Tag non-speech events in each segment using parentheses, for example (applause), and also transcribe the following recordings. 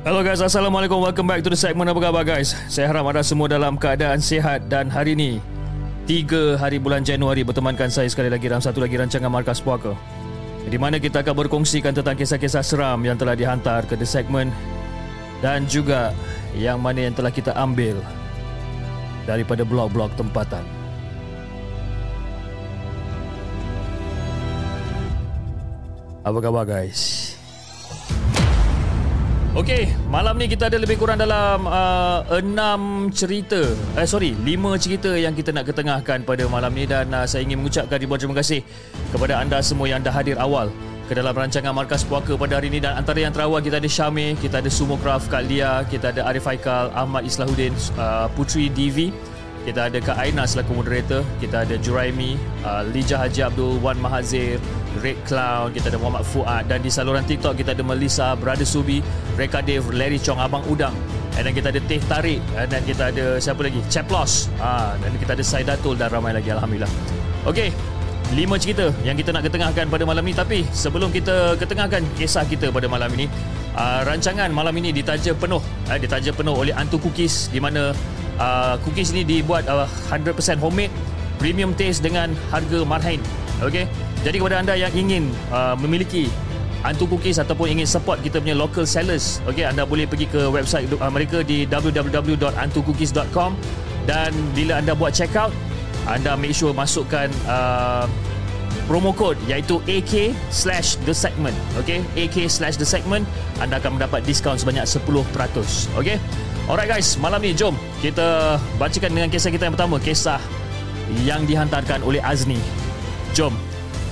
Hello guys, Assalamualaikum. Welcome back to the segment. Apa khabar guys? Saya harap anda semua dalam keadaan sihat dan hari ini 3 hari bulan Januari bertemankan saya sekali lagi dalam satu lagi rancangan Markas Puaka di mana kita akan berkongsikan tentang kisah-kisah seram yang telah dihantar ke the segment dan juga yang mana yang telah kita ambil daripada blog-blog tempatan. Apa khabar guys? Okey, malam ni kita ada lebih kurang dalam uh, enam cerita. Eh sorry, lima cerita yang kita nak ketengahkan pada malam ni dan uh, saya ingin mengucapkan ribuan terima kasih kepada anda semua yang dah hadir awal ke dalam rancangan Markas Puaka pada hari ini dan antara yang terawal kita ada Syamir, kita ada Sumokraf Kak Lia, kita ada Arif Haikal, Ahmad Islahuddin, uh, Putri DV, kita ada Kak Aina selaku moderator, kita ada Juraimi, uh, Lijah Haji Abdul, Wan Mahazir, Red Clown, kita ada Muhammad Fuad dan di saluran TikTok kita ada Melissa, Brother Subi, Reka Dave, Larry Chong, Abang Udang. Then kita ada Teh Tarik dan kita ada siapa lagi? Chaplos. Ha, dan kita ada Saidatul dan ramai lagi Alhamdulillah. Okey, lima cerita yang kita nak ketengahkan pada malam ni tapi sebelum kita ketengahkan kisah kita pada malam ini uh, rancangan malam ini ditaja penuh uh, ditaja penuh oleh Antu Cookies di mana uh, cookies ini dibuat uh, 100% homemade premium taste dengan harga marhain okey jadi kepada anda yang ingin uh, memiliki Antu Cookies ataupun ingin support kita punya local sellers, okay, anda boleh pergi ke website uh, mereka di www.antucookies.com dan bila anda buat check out, anda make sure masukkan uh, promo code iaitu AK slash the segment okay? AK slash the segment anda akan mendapat diskaun sebanyak 10% okay? alright guys malam ni jom kita bacakan dengan kisah kita yang pertama kisah yang dihantarkan oleh Azni jom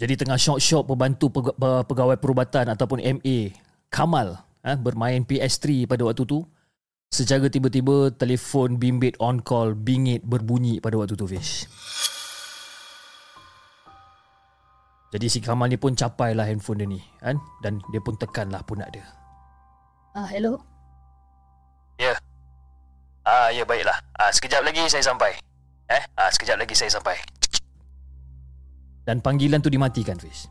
Jadi tengah syok-syok membantu pegawai perubatan ataupun MA Kamal eh, bermain PS3 pada waktu tu secara tiba-tiba telefon bimbit on call bingit berbunyi pada waktu tu Fish. Jadi si Kamal ni pun capai lah handphone dia ni kan dan dia pun tekan lah pundak dia. Ah hello. Ya. Yeah. Ah ya baiklah. Ah sekejap lagi saya sampai. Eh, ah, sekejap lagi saya sampai. Dan panggilan tu dimatikan, Fiz.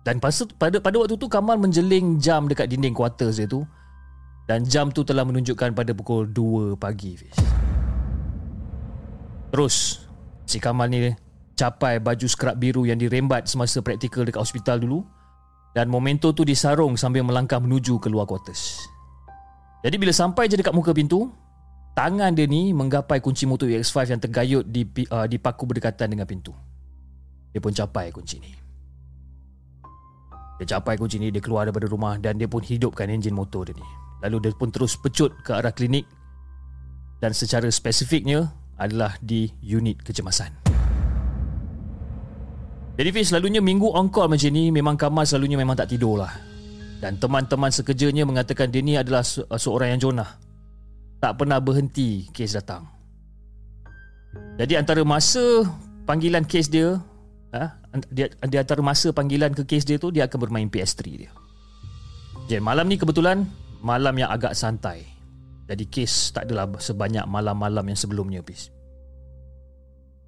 Dan pas, pada pada waktu tu Kamal menjeling jam dekat dinding quarters dia tu dan jam tu telah menunjukkan pada pukul 2 pagi, Fiz. Terus si Kamal ni capai baju skrap biru yang dirembat semasa praktikal dekat hospital dulu dan momento tu disarung sambil melangkah menuju ke luar quarters. Jadi bila sampai je dekat muka pintu, tangan dia ni menggapai kunci motor EX5 yang tergayut di uh, di paku berdekatan dengan pintu. Dia pun capai kunci ni. Dia capai kunci ni, dia keluar daripada rumah dan dia pun hidupkan enjin motor dia ni. Lalu dia pun terus pecut ke arah klinik dan secara spesifiknya adalah di unit kecemasan. Jadi Fiz selalunya minggu on call macam ni memang Kamal selalunya memang tak tidur lah. Dan teman-teman sekerjanya mengatakan dia ni adalah se- seorang yang jonah. Tak pernah berhenti kes datang. Jadi antara masa panggilan kes dia, ha, di, di antara masa panggilan ke kes dia tu dia akan bermain PS3 dia. Jadi malam ni kebetulan malam yang agak santai. Jadi kes tak adalah sebanyak malam-malam yang sebelumnya Fiz.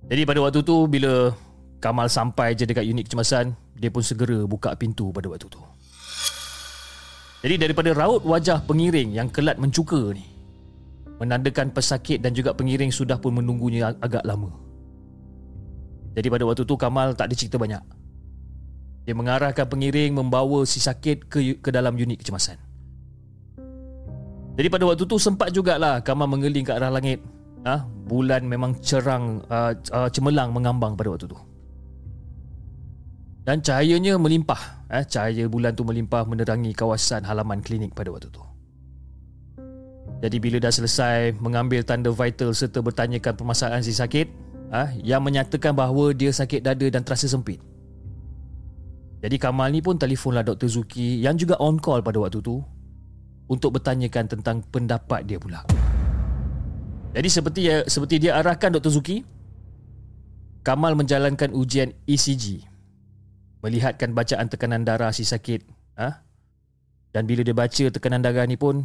Jadi pada waktu tu bila Kamal sampai je dekat unit kecemasan, dia pun segera buka pintu pada waktu tu. Jadi daripada raut wajah pengiring yang kelat mencuka ni, menandakan pesakit dan juga pengiring sudah pun menunggunya ag- agak lama. Jadi pada waktu tu Kamal tak ada cerita banyak. Dia mengarahkan pengiring membawa si sakit ke ke dalam unit kecemasan. Jadi pada waktu tu sempat jugalah Kamal mengeling ke arah langit. Ha? bulan memang cerang uh, uh, cemerlang mengambang pada waktu tu. Dan cahayanya melimpah. Eh, cahaya bulan tu melimpah menerangi kawasan halaman klinik pada waktu tu. Jadi bila dah selesai mengambil tanda vital serta bertanyakan permasalahan si sakit, ah, yang menyatakan bahawa dia sakit dada dan terasa sempit. Jadi Kamal ni pun telefonlah Dr. Zuki yang juga on call pada waktu tu untuk bertanyakan tentang pendapat dia pula. Jadi seperti seperti dia arahkan Dr. Zuki, Kamal menjalankan ujian ECG melihatkan bacaan tekanan darah si sakit ha? dan bila dia baca tekanan darah ni pun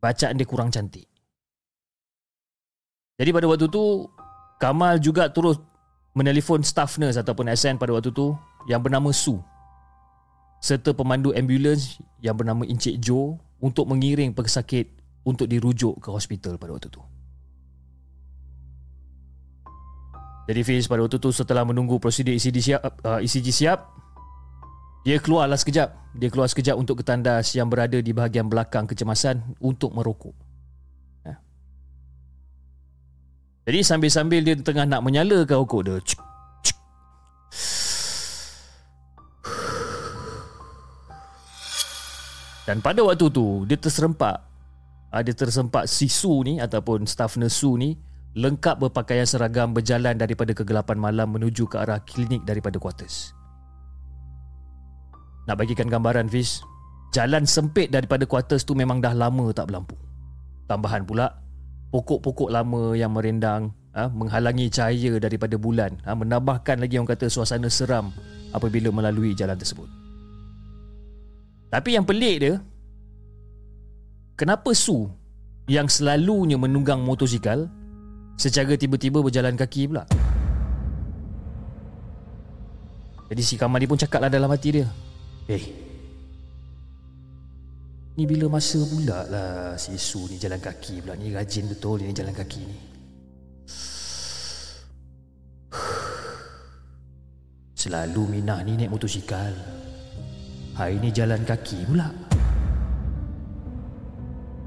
bacaan dia kurang cantik jadi pada waktu tu Kamal juga terus menelefon staff nurse ataupun SN pada waktu tu yang bernama Su serta pemandu ambulans yang bernama Encik Jo untuk mengiring pesakit untuk dirujuk ke hospital pada waktu tu Jadi Fiz pada waktu tu setelah menunggu prosedur ECG siap, uh, ECG siap dia keluarlah sekejap. Dia keluar sekejap untuk ke tandas yang berada di bahagian belakang kecemasan untuk merokok. Jadi sambil-sambil dia tengah nak menyalakan rokok dia. Cik, cik. Dan pada waktu tu dia terserempak. Ada tersempak sisu ni ataupun staff nesu ni lengkap berpakaian seragam berjalan daripada kegelapan malam menuju ke arah klinik daripada quarters. Nak bagikan gambaran Fiz, jalan sempit daripada quarters tu memang dah lama tak berlampu. Tambahan pula, pokok-pokok lama yang merendang ha, menghalangi cahaya daripada bulan ha, menambahkan lagi orang kata suasana seram apabila melalui jalan tersebut. Tapi yang pelik dia, kenapa Su yang selalunya menunggang motosikal secara tiba-tiba berjalan kaki pula? Jadi si Kamal ni pun cakaplah dalam hati dia. Eh, ni bila masa pula lah si Su ni jalan kaki pula. Ni rajin betul ni jalan kaki ni. (sighs) Selalu Minah ni naik motosikal. Hari ni jalan kaki pula.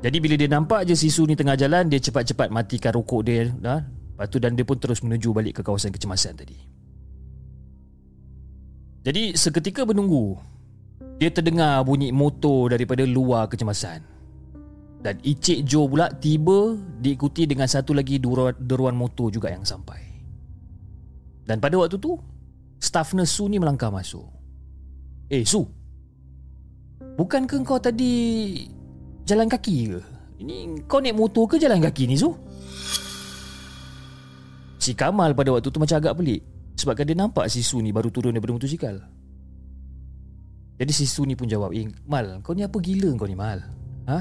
Jadi bila dia nampak je si Su ni tengah jalan, dia cepat-cepat matikan rokok dia. Dah. Lepas tu dan dia pun terus menuju balik ke kawasan kecemasan tadi. Jadi seketika menunggu, dia terdengar bunyi motor daripada luar kecemasan. Dan Encik Joe pula tiba diikuti dengan satu lagi deruan motor juga yang sampai. Dan pada waktu tu, staff nurse Su ni melangkah masuk. Eh Su, bukankah kau tadi jalan kaki ke? Ini kau naik motor ke jalan kaki ni Su? Si Kamal pada waktu tu macam agak pelik Sebabkan dia nampak si Su ni baru turun daripada motosikal Jadi si Su ni pun jawab Eh Mal kau ni apa gila kau ni Mal? Ha?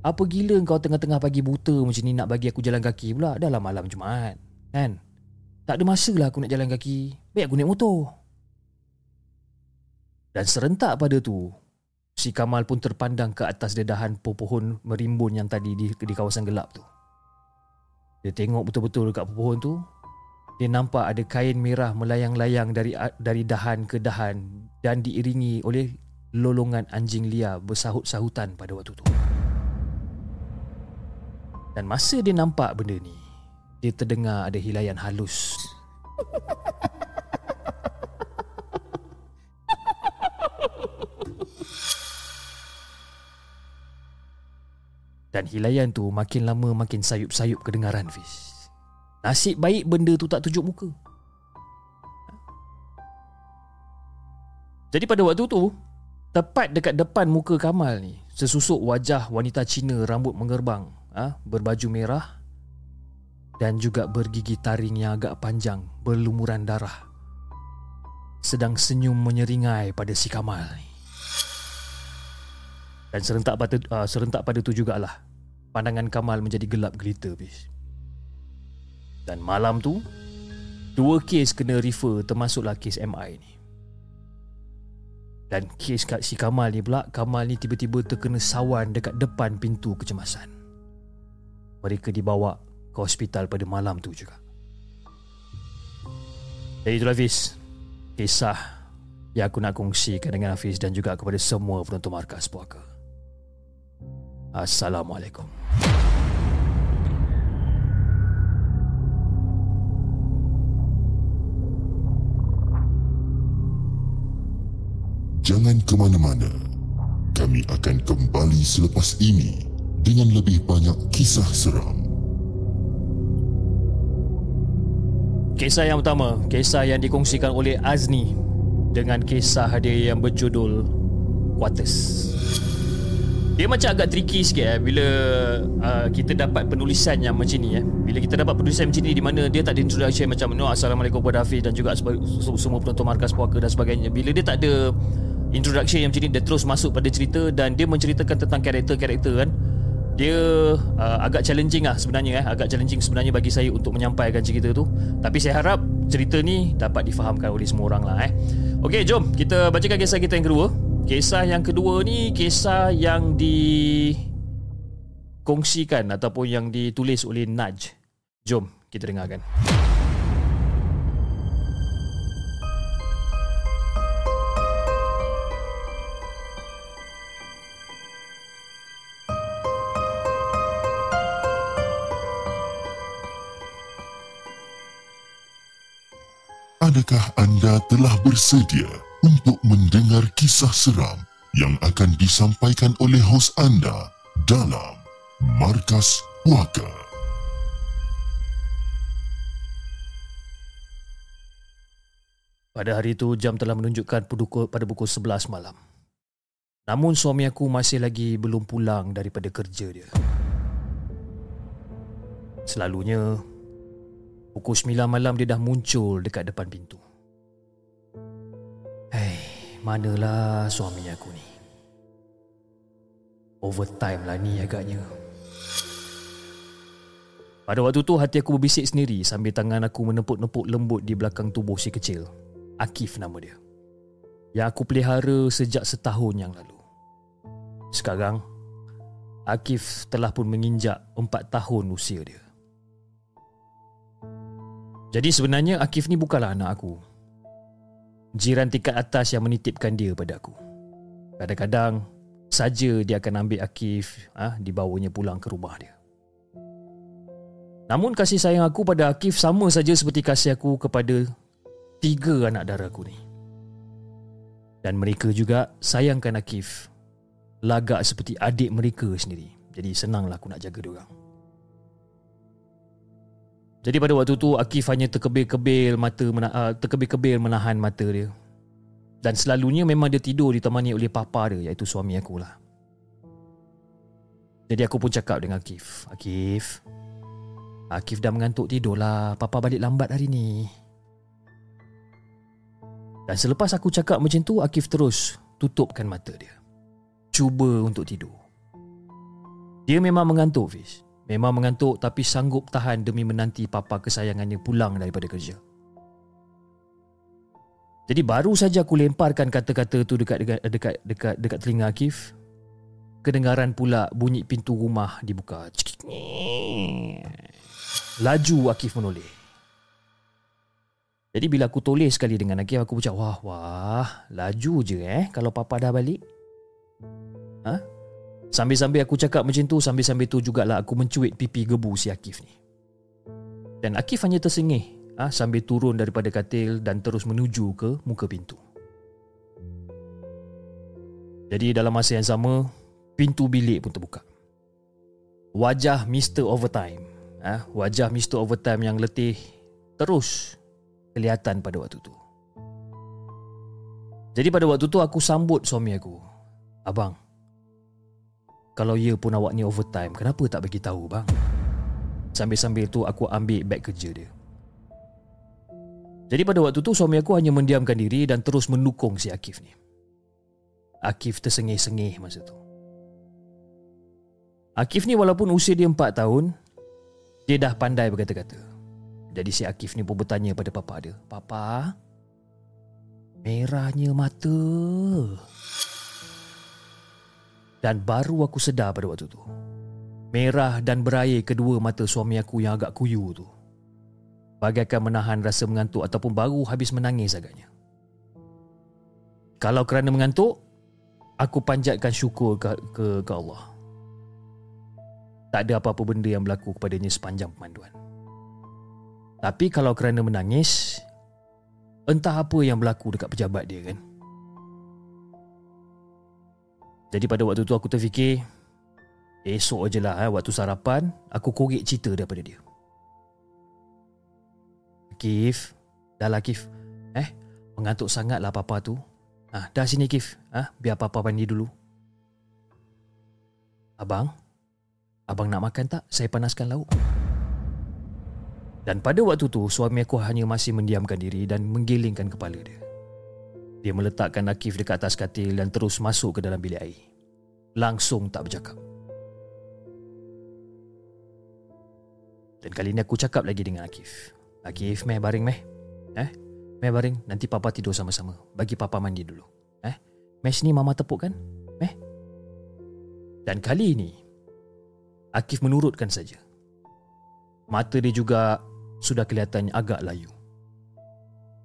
Apa gila kau tengah-tengah pagi buta macam ni nak bagi aku jalan kaki pula dalam malam Jumaat. Kan? Tak ada masa lah aku nak jalan kaki. Baik aku naik motor. Dan serentak pada tu, si Kamal pun terpandang ke atas dedahan pohon merimbun yang tadi di, di kawasan gelap tu. Dia tengok betul-betul dekat pohon tu. Dia nampak ada kain merah melayang-layang dari dari dahan ke dahan dan diiringi oleh lolongan anjing liar bersahut-sahutan pada waktu tu. Dan masa dia nampak benda ni, dia terdengar ada hilayan halus. Dan hilayan tu makin lama makin sayup-sayup kedengaran Fiz. Nasib baik benda tu tak tunjuk muka. Jadi pada waktu tu, tepat dekat depan muka Kamal ni, sesusuk wajah wanita Cina rambut mengerbang ha, berbaju merah dan juga bergigi taring yang agak panjang berlumuran darah sedang senyum menyeringai pada si Kamal ni. Dan serentak pada uh, serentak pada tu jugalah pandangan Kamal menjadi gelap gelita bis. Dan malam tu dua kes kena refer termasuklah kes MI ni. Dan kes kat si Kamal ni pula Kamal ni tiba-tiba terkena sawan dekat depan pintu kecemasan mereka dibawa ke hospital pada malam tu juga. Jadi itulah Hafiz Kisah yang aku nak kongsikan dengan Hafiz Dan juga kepada semua penonton markas puaka Assalamualaikum Jangan ke mana-mana Kami akan kembali selepas ini dengan lebih banyak kisah seram. Kisah yang pertama, kisah yang dikongsikan oleh Azni dengan kisah dia yang berjudul Quarters. Dia macam agak tricky sikit eh bila uh, kita dapat penulisan yang macam ni eh. Bila kita dapat penulisan macam ni di mana dia tak ada introduction macam no assalamualaikum kepada Hafiz dan juga semua penonton markas puaka dan sebagainya. Bila dia tak ada introduction yang macam ni dia terus masuk pada cerita dan dia menceritakan tentang karakter-karakter kan. Dia uh, agak challenging lah sebenarnya eh. Agak challenging sebenarnya bagi saya untuk menyampaikan cerita tu. Tapi saya harap cerita ni dapat difahamkan oleh semua orang lah eh. Okey jom kita bacakan kisah kita yang kedua. Kisah yang kedua ni kisah yang di kongsikan ataupun yang ditulis oleh Naj. Jom kita dengarkan Adakah anda telah bersedia untuk mendengar kisah seram yang akan disampaikan oleh hos anda dalam Markas Puaka? Pada hari itu jam telah menunjukkan pada pukul 11 malam. Namun suami aku masih lagi belum pulang daripada kerja dia. Selalunya Pukul 9 malam dia dah muncul dekat depan pintu. Hei, manalah suami aku ni? Overtime lah ni agaknya. Pada waktu tu hati aku berbisik sendiri sambil tangan aku menepuk-nepuk lembut di belakang tubuh si kecil. Akif nama dia. Yang aku pelihara sejak setahun yang lalu. Sekarang, Akif telah pun menginjak empat tahun usia dia. Jadi sebenarnya Akif ni bukanlah anak aku. Jiran tingkat atas yang menitipkan dia pada aku. Kadang-kadang saja dia akan ambil Akif ha, dibawanya pulang ke rumah dia. Namun kasih sayang aku pada Akif sama saja seperti kasih aku kepada tiga anak darah aku ni. Dan mereka juga sayangkan Akif lagak seperti adik mereka sendiri. Jadi senanglah aku nak jaga dia orang. Jadi pada waktu tu Akif hanya terkebil-kebil mata uh, terkebil-kebil menahan mata dia. Dan selalunya memang dia tidur ditemani oleh papa dia iaitu suami aku lah. Jadi aku pun cakap dengan Akif, Akif. Akif dah mengantuk tidur lah, papa balik lambat hari ni. Dan selepas aku cakap macam tu, Akif terus tutupkan mata dia. Cuba untuk tidur. Dia memang mengantuk Fiz Memang mengantuk tapi sanggup tahan demi menanti papa kesayangannya pulang daripada kerja. Jadi baru saja aku lemparkan kata-kata tu dekat dekat dekat dekat dekat telinga Akif, kedengaran pula bunyi pintu rumah dibuka. Laju Akif menoleh. Jadi bila aku toleh sekali dengan Akif aku ucap wah wah laju je eh kalau papa dah balik. Ha? Sambil-sambil aku cakap macam tu Sambil-sambil tu jugalah aku mencuit pipi gebu si Akif ni Dan Akif hanya tersengih ha, Sambil turun daripada katil Dan terus menuju ke muka pintu Jadi dalam masa yang sama Pintu bilik pun terbuka Wajah Mr. Overtime ha, Wajah Mr. Overtime yang letih Terus kelihatan pada waktu tu Jadi pada waktu tu aku sambut suami aku Abang kalau ya pun awak ni overtime, kenapa tak bagi tahu bang? Sambil-sambil tu aku ambil beg kerja dia. Jadi pada waktu tu suami aku hanya mendiamkan diri dan terus mendukung si Akif ni. Akif tersengih-sengih masa tu. Akif ni walaupun usia dia 4 tahun, dia dah pandai berkata-kata. Jadi si Akif ni pun bertanya pada papa dia, "Papa, merahnya mata." Dan baru aku sedar pada waktu tu Merah dan berair kedua mata suami aku yang agak kuyu tu. Bagaikan menahan rasa mengantuk ataupun baru habis menangis agaknya. Kalau kerana mengantuk Aku panjatkan syukur ke, ke, ke Allah. Tak ada apa-apa benda yang berlaku kepadanya sepanjang pemanduan. Tapi kalau kerana menangis Entah apa yang berlaku dekat pejabat dia kan jadi pada waktu tu aku terfikir Esok je lah eh, waktu sarapan Aku korek cerita daripada dia. Kif Dah lah Kif. Eh Mengantuk sangat lah papa tu. Ah, Dah sini Kif. Ah, Biar papa mandi dulu. Abang Abang nak makan tak? Saya panaskan lauk. Dan pada waktu tu Suami aku hanya masih mendiamkan diri Dan menggelingkan kepala dia dia meletakkan Akif dekat atas katil dan terus masuk ke dalam bilik air. Langsung tak bercakap. Dan kali ini aku cakap lagi dengan Akif. Akif, meh baring meh. Eh? Meh baring, nanti papa tidur sama-sama. Bagi papa mandi dulu. Eh? Meh sini mama tepuk kan? Meh? Dan kali ini, Akif menurutkan saja. Mata dia juga sudah kelihatan agak layu.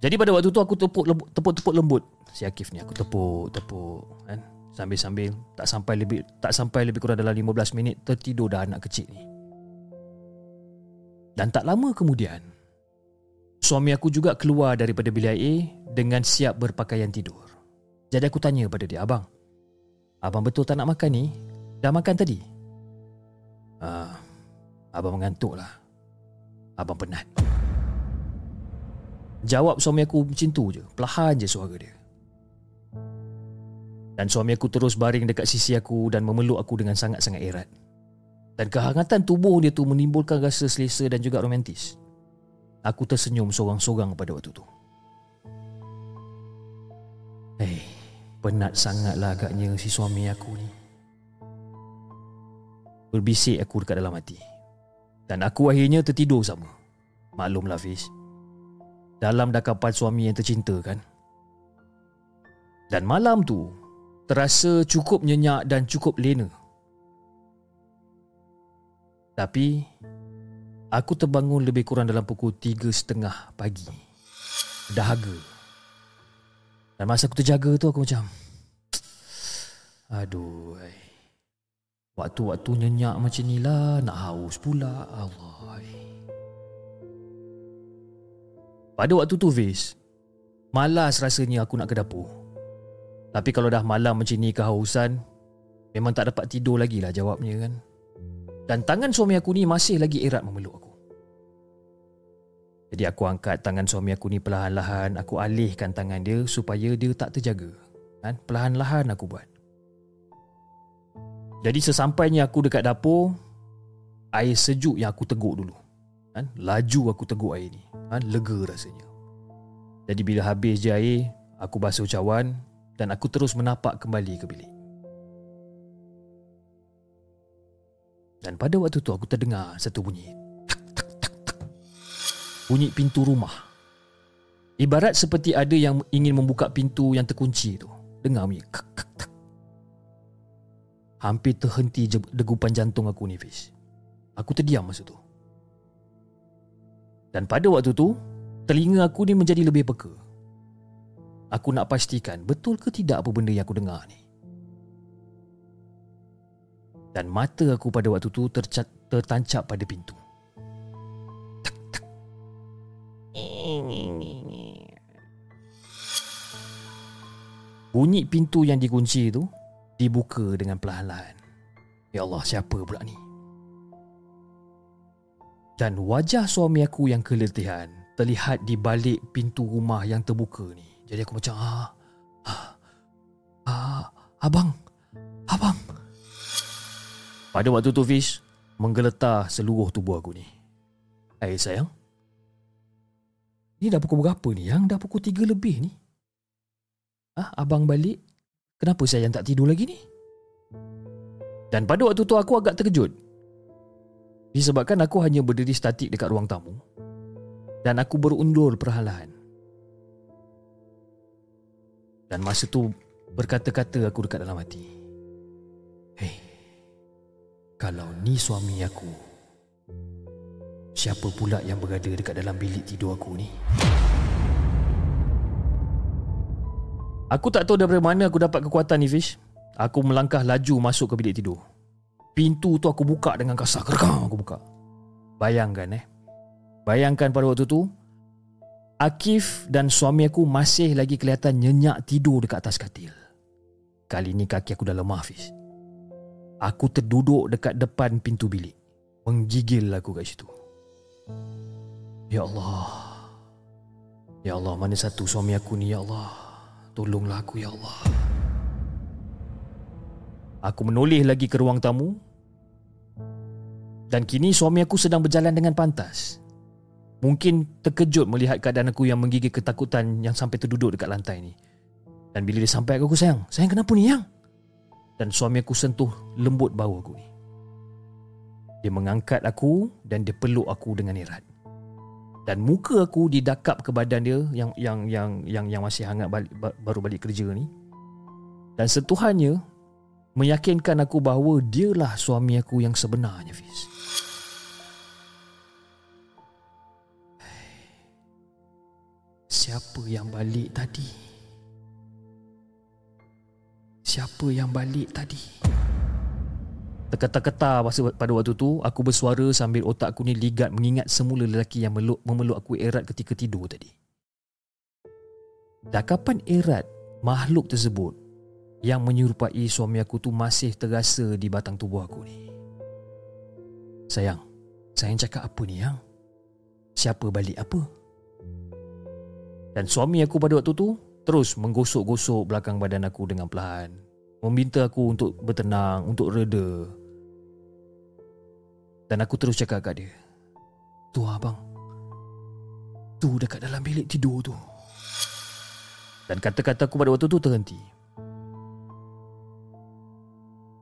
Jadi pada waktu tu aku tepuk tepuk-tepuk lembut si Akif ni aku tepuk tepuk kan sambil-sambil tak sampai lebih tak sampai lebih kurang dalam 15 minit tertidur dah anak kecil ni. Dan tak lama kemudian suami aku juga keluar daripada bilik air dengan siap berpakaian tidur. Jadi aku tanya pada dia, "Abang, abang betul tak nak makan ni? Dah makan tadi?" Ah, abang mengantuklah. Abang penat. Jawab suami aku macam tu je. Perlahan je suara dia. Dan suami aku terus baring dekat sisi aku Dan memeluk aku dengan sangat-sangat erat. Dan kehangatan tubuh dia tu Menimbulkan rasa selesa dan juga romantis. Aku tersenyum sorang-sorang pada waktu tu. Eh, hey, penat sangatlah agaknya si suami aku ni. Berbisik aku dekat dalam hati. Dan aku akhirnya tertidur sama. Maklumlah Fiz dalam dakapan suami yang tercinta kan. Dan malam tu terasa cukup nyenyak dan cukup lena. Tapi aku terbangun lebih kurang dalam pukul tiga setengah pagi. Dahaga. Dan masa aku terjaga tu aku macam Aduh Waktu-waktu nyenyak macam ni lah Nak haus pula Allah Pada waktu tu Fiz Malas rasanya aku nak ke dapur. Tapi kalau dah malam macam ni kehausan Memang tak dapat tidur lagi lah jawabnya kan? Dan tangan suami aku ni masih lagi erat memeluk aku. Jadi aku angkat tangan suami aku ni perlahan-lahan Aku alihkan tangan dia supaya dia tak terjaga kan? Perlahan-lahan aku buat. Jadi sesampainya aku dekat dapur Air sejuk yang aku teguk dulu kan? Laju aku teguk air ni kan? Lega rasanya Jadi bila habis je air Aku basuh cawan Dan aku terus menapak kembali ke bilik Dan pada waktu tu aku terdengar satu bunyi. Tak, tak, tak, tak. Bunyi pintu rumah. Ibarat seperti ada yang ingin membuka pintu yang terkunci tu. Dengar bunyi. Kak, kak, tak. Hampir terhenti degupan jantung aku ni, Fiz. Aku terdiam masa tu. Dan pada waktu tu, telinga aku ni menjadi lebih peka. Aku nak pastikan betul ke tidak apa benda yang aku dengar ni. Dan mata aku pada waktu tu tercat, tertancap pada pintu. Bunyi pintu yang dikunci tu dibuka dengan perlahan-lahan. Ya Allah, siapa pula ni? Dan wajah suami aku yang keletihan terlihat di balik pintu rumah yang terbuka ni. Jadi aku macam, ah, ah, ah abang, abang. Pada waktu tu Fish menggeletar seluruh tubuh aku ni. Eh sayang, ni dah pukul berapa ni yang? Dah pukul 3 lebih ni. Ah, abang balik. Kenapa sayang tak tidur lagi ni? Dan pada waktu tu aku agak terkejut. Disebabkan aku hanya berdiri statik dekat ruang tamu dan aku berundur perlahan. Dan masa tu berkata-kata aku dekat dalam hati. Hei, kalau ni suami aku, siapa pula yang berada dekat dalam bilik tidur aku ni? Aku tak tahu daripada mana aku dapat kekuatan ni Fish. Aku melangkah laju masuk ke bilik tidur. Pintu tu aku buka dengan kasar. Kerekang aku buka. Bayangkan eh. Bayangkan pada waktu tu Akif dan suami aku masih lagi kelihatan nyenyak tidur dekat atas katil. Kali ni kaki aku dah lemah Fiz. Aku terduduk dekat depan pintu bilik. Menggigil aku kat situ. Ya Allah. Ya Allah, mana satu suami aku ni ya Allah. Tolonglah aku ya Allah. Aku menoleh lagi ke ruang tamu dan kini suami aku sedang berjalan dengan pantas. Mungkin terkejut melihat keadaan aku yang menggigil ketakutan yang sampai terduduk dekat lantai ni. Dan bila dia sampai aku sayang, sayang kenapa ni yang? Dan suami aku sentuh lembut bau aku ni. Dia mengangkat aku dan dia peluk aku dengan erat. Dan muka aku didakap ke badan dia yang yang yang yang yang masih hangat balik, baru balik kerja ni. Dan sentuhannya meyakinkan aku bahawa dialah suami aku yang sebenarnya Fiz. Siapa yang balik tadi? Siapa yang balik tadi? Terketa-keta pada waktu tu Aku bersuara sambil otak aku ni ligat Mengingat semula lelaki yang meluk, memeluk aku erat ketika tidur tadi Dah kapan erat makhluk tersebut Yang menyerupai suami aku tu masih terasa di batang tubuh aku ni Sayang Sayang cakap apa ni yang? Siapa balik apa? Dan suami aku pada waktu tu terus menggosok-gosok belakang badan aku dengan perlahan. Meminta aku untuk bertenang, untuk reda. Dan aku terus cakap kat dia. Tu abang. Tu dekat dalam bilik tidur tu. Dan kata-kata aku pada waktu tu terhenti.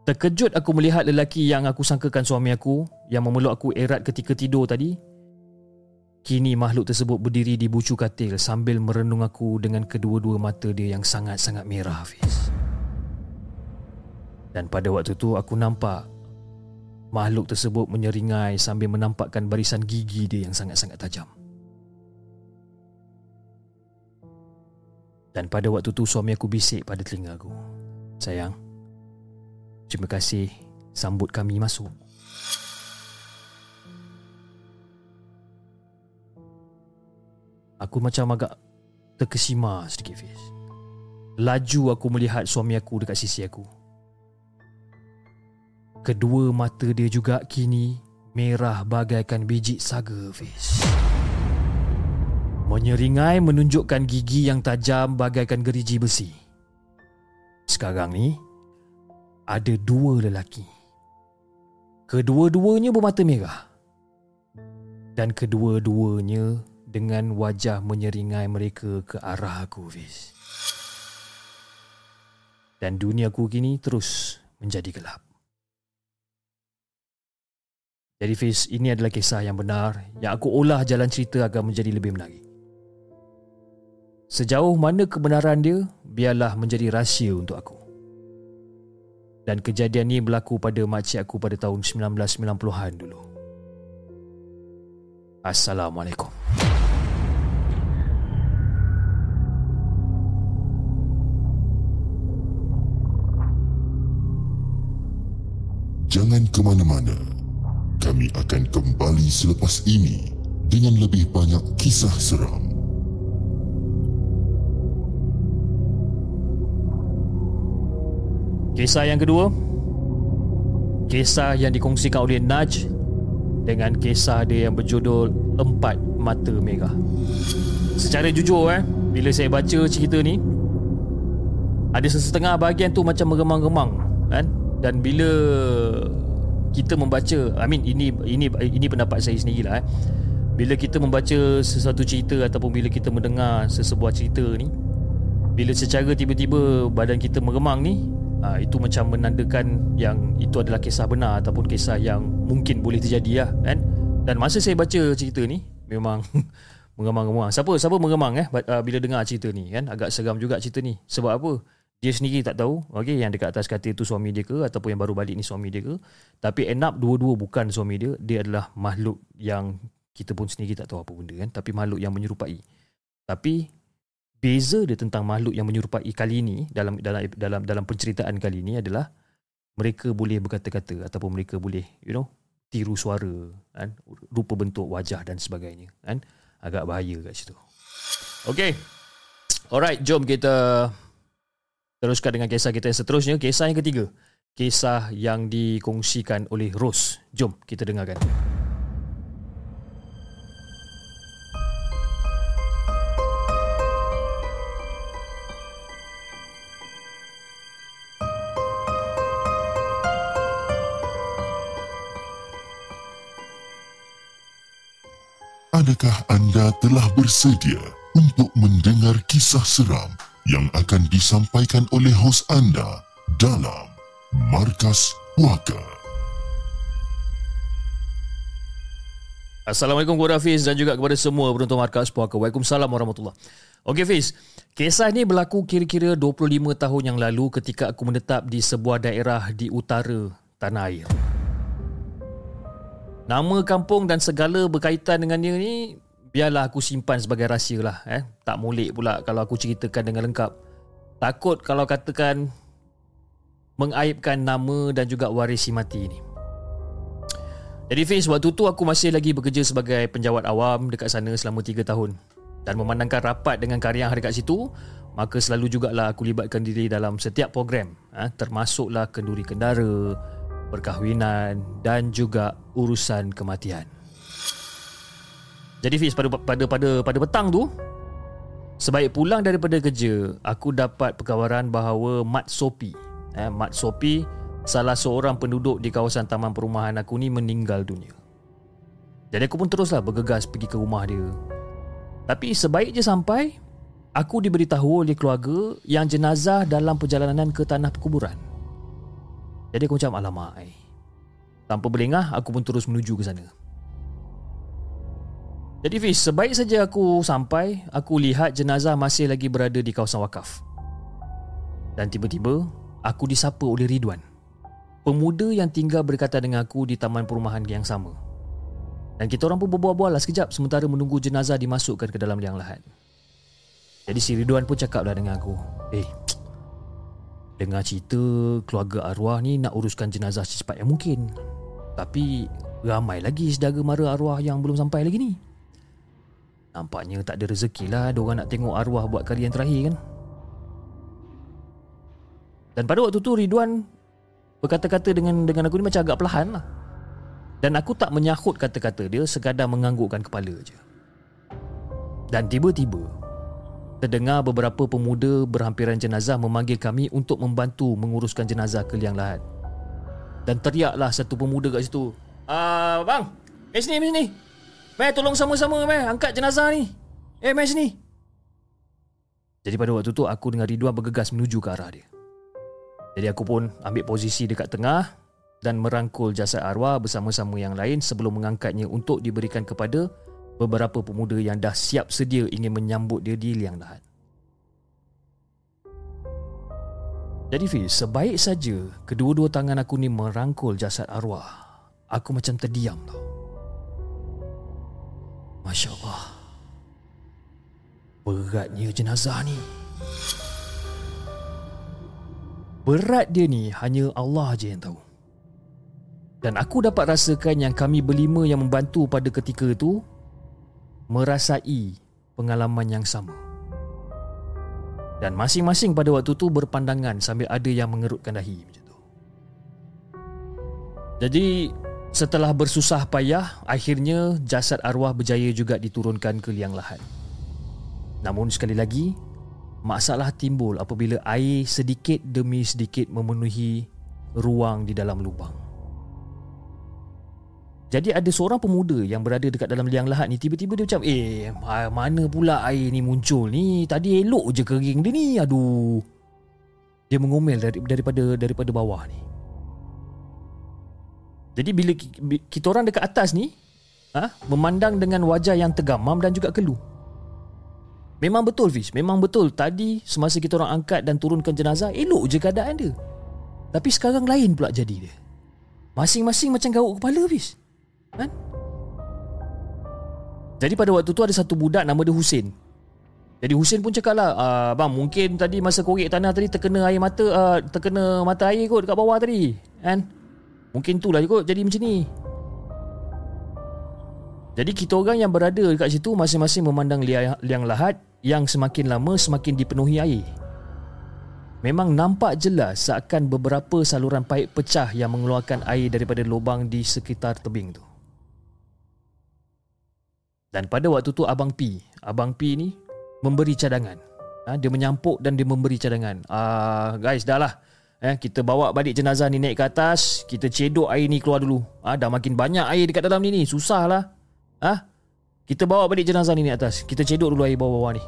Terkejut aku melihat lelaki yang aku sangkakan suami aku yang memeluk aku erat ketika tidur tadi Kini makhluk tersebut berdiri di bucu katil sambil merenung aku dengan kedua-dua mata dia yang sangat-sangat merah Hafiz. Dan pada waktu tu aku nampak makhluk tersebut menyeringai sambil menampakkan barisan gigi dia yang sangat-sangat tajam. Dan pada waktu tu suami aku bisik pada telinga aku. Sayang, terima kasih sambut kami masuk. Aku macam agak terkesima sedikit Fiz. Laju aku melihat suami aku dekat sisi aku. Kedua mata dia juga kini merah bagaikan biji saga Fiz. Menyeringai menunjukkan gigi yang tajam bagaikan gerigi besi. Sekarang ni ada dua lelaki. Kedua-duanya bermata merah. Dan kedua-duanya dengan wajah menyeringai mereka ke arah aku, Fiz. Dan dunia aku kini terus menjadi gelap. Jadi Fiz, ini adalah kisah yang benar yang aku olah jalan cerita agar menjadi lebih menarik. Sejauh mana kebenaran dia, biarlah menjadi rahsia untuk aku. Dan kejadian ini berlaku pada makcik aku pada tahun 1990-an dulu. Assalamualaikum. Jangan ke mana-mana. Kami akan kembali selepas ini dengan lebih banyak kisah seram. Kisah yang kedua Kisah yang dikongsikan oleh Naj Dengan kisah dia yang berjudul Empat Mata Merah Secara jujur eh Bila saya baca cerita ni Ada sesetengah bahagian tu macam meremang-remang kan? Dan bila kita membaca I mean ini ini ini pendapat saya sendirilah eh. Bila kita membaca sesuatu cerita Ataupun bila kita mendengar sesebuah cerita ni Bila secara tiba-tiba badan kita meremang ni uh, itu macam menandakan yang itu adalah kisah benar ataupun kisah yang mungkin boleh terjadi lah kan? Dan masa saya baca cerita ni memang (laughs) mengemang-gemang siapa siapa mengemang eh uh, bila dengar cerita ni kan? Agak seram juga cerita ni. Sebab apa? Dia sendiri tak tahu okey yang dekat atas katil tu suami dia ke ataupun yang baru balik ni suami dia ke. Tapi end up dua-dua bukan suami dia. Dia adalah makhluk yang kita pun sendiri tak tahu apa benda kan? Tapi makhluk yang menyerupai. Tapi beza dia tentang makhluk yang menyerupai kali ini dalam dalam dalam dalam penceritaan kali ini adalah mereka boleh berkata-kata ataupun mereka boleh you know tiru suara kan? Rupa bentuk wajah dan sebagainya kan? Agak bahaya kat situ. Okey. Alright jom kita teruskan dengan kisah kita yang seterusnya. Kisah yang ketiga. Kisah yang dikongsikan oleh Rose. Jom kita dengarkan Adakah anda telah bersedia untuk mendengar kisah seram yang akan disampaikan oleh hos anda dalam Markas Puaka? Assalamualaikum kepada Hafiz dan juga kepada semua penonton Markas Puaka. Waalaikumsalam warahmatullahi Okey Fiz, kisah ini berlaku kira-kira 25 tahun yang lalu ketika aku menetap di sebuah daerah di utara tanah air. Nama kampung dan segala berkaitan dengan dia ni biarlah aku simpan sebagai rahsia lah eh. Tak mulik pula kalau aku ceritakan dengan lengkap. Takut kalau katakan mengaibkan nama dan juga waris si mati ni. Jadi Fiz, waktu tu aku masih lagi bekerja sebagai penjawat awam dekat sana selama 3 tahun. Dan memandangkan rapat dengan karya yang dekat situ, maka selalu jugalah aku libatkan diri dalam setiap program. Eh, termasuklah kenduri kendara, perkahwinan dan juga urusan kematian. Jadi Fiz pada pada pada pada petang tu sebaik pulang daripada kerja aku dapat perkabaran bahawa Mat Sopi eh Mat Sopi salah seorang penduduk di kawasan taman perumahan aku ni meninggal dunia. Jadi aku pun teruslah bergegas pergi ke rumah dia. Tapi sebaik je sampai aku diberitahu oleh keluarga yang jenazah dalam perjalanan ke tanah perkuburan. Jadi aku macam alamak eh. Tanpa berlengah aku pun terus menuju ke sana. Jadi Fiz sebaik saja aku sampai Aku lihat jenazah masih lagi berada di kawasan wakaf. Dan tiba-tiba Aku disapa oleh Ridwan. Pemuda yang tinggal berdekatan dengan aku di taman perumahan yang sama. Dan kita orang pun berbual-bual lah sekejap Sementara menunggu jenazah dimasukkan ke dalam liang lahat. Jadi si Ridwan pun cakaplah dengan aku Eh Dengar cerita keluarga arwah ni nak uruskan jenazah secepat yang mungkin. Tapi ramai lagi saudara mara arwah yang belum sampai lagi ni. Nampaknya tak ada rezeki lah diorang nak tengok arwah buat kali yang terakhir kan. Dan pada waktu tu Ridwan berkata-kata dengan dengan aku ni macam agak perlahan lah. Dan aku tak menyahut kata-kata dia sekadar menganggukkan kepala je. Dan tiba-tiba terdengar beberapa pemuda berhampiran jenazah memanggil kami untuk membantu menguruskan jenazah ke liang lahat. Dan teriaklah satu pemuda kat situ. Ah, bang, mai sini, sini. Mai tolong sama-sama mai angkat jenazah ni. Eh, mai sini. Jadi pada waktu tu aku dengan Ridwan bergegas menuju ke arah dia. Jadi aku pun ambil posisi dekat tengah, dan merangkul jasad arwah bersama-sama yang lain sebelum mengangkatnya untuk diberikan kepada beberapa pemuda yang dah siap sedia ingin menyambut dia di liang lahat. Jadi Fiz, sebaik saja kedua-dua tangan aku ni merangkul jasad arwah, aku macam terdiam tau. Masya Allah. Beratnya jenazah ni. Berat dia ni hanya Allah je yang tahu. Dan aku dapat rasakan yang kami berlima yang membantu pada ketika itu merasai pengalaman yang sama. Dan masing-masing pada waktu tu berpandangan sambil ada yang mengerutkan dahi macam tu. Jadi setelah bersusah payah, akhirnya jasad arwah berjaya juga diturunkan ke liang lahat. Namun sekali lagi, masalah timbul apabila air sedikit demi sedikit memenuhi ruang di dalam lubang. Jadi ada seorang pemuda yang berada dekat dalam liang lahat ni Tiba-tiba dia macam Eh mana pula air ni muncul ni? Tadi elok je kering dia ni. Aduh. Dia mengomel dari, daripada daripada bawah ni. Jadi bila kita orang dekat atas ni ha, Memandang dengan wajah yang tergamam dan juga keluh. Memang betul Fish Memang betul. Tadi semasa kita orang angkat dan turunkan jenazah Elok je keadaan dia. Tapi sekarang lain pula jadi dia. Masing-masing macam gauk kepala Fish Kan? Jadi pada waktu tu ada satu budak nama dia Husin. Jadi Husin pun cakap lah, ah, bang mungkin tadi masa korek tanah tadi terkena air mata, uh, terkena mata air kot dekat bawah tadi. Kan? Mungkin tu lah kot jadi macam ni. Jadi kita orang yang berada dekat situ masing-masing memandang liang, liang lahat yang semakin lama semakin dipenuhi air. Memang nampak jelas seakan beberapa saluran paip pecah yang mengeluarkan air daripada lubang di sekitar tebing tu. Dan pada waktu tu Abang P Abang P ni Memberi cadangan. Ha, Dia menyampuk dan dia memberi cadangan. Uh, Guys dah lah. Eh, Kita bawa balik jenazah ni naik ke atas Kita cedok air ni keluar dulu. Ha, Dah makin banyak air dekat dalam ni ni. Susah lah. Ha? Kita bawa balik jenazah ni naik atas. Kita cedok dulu air bawah-bawah ni.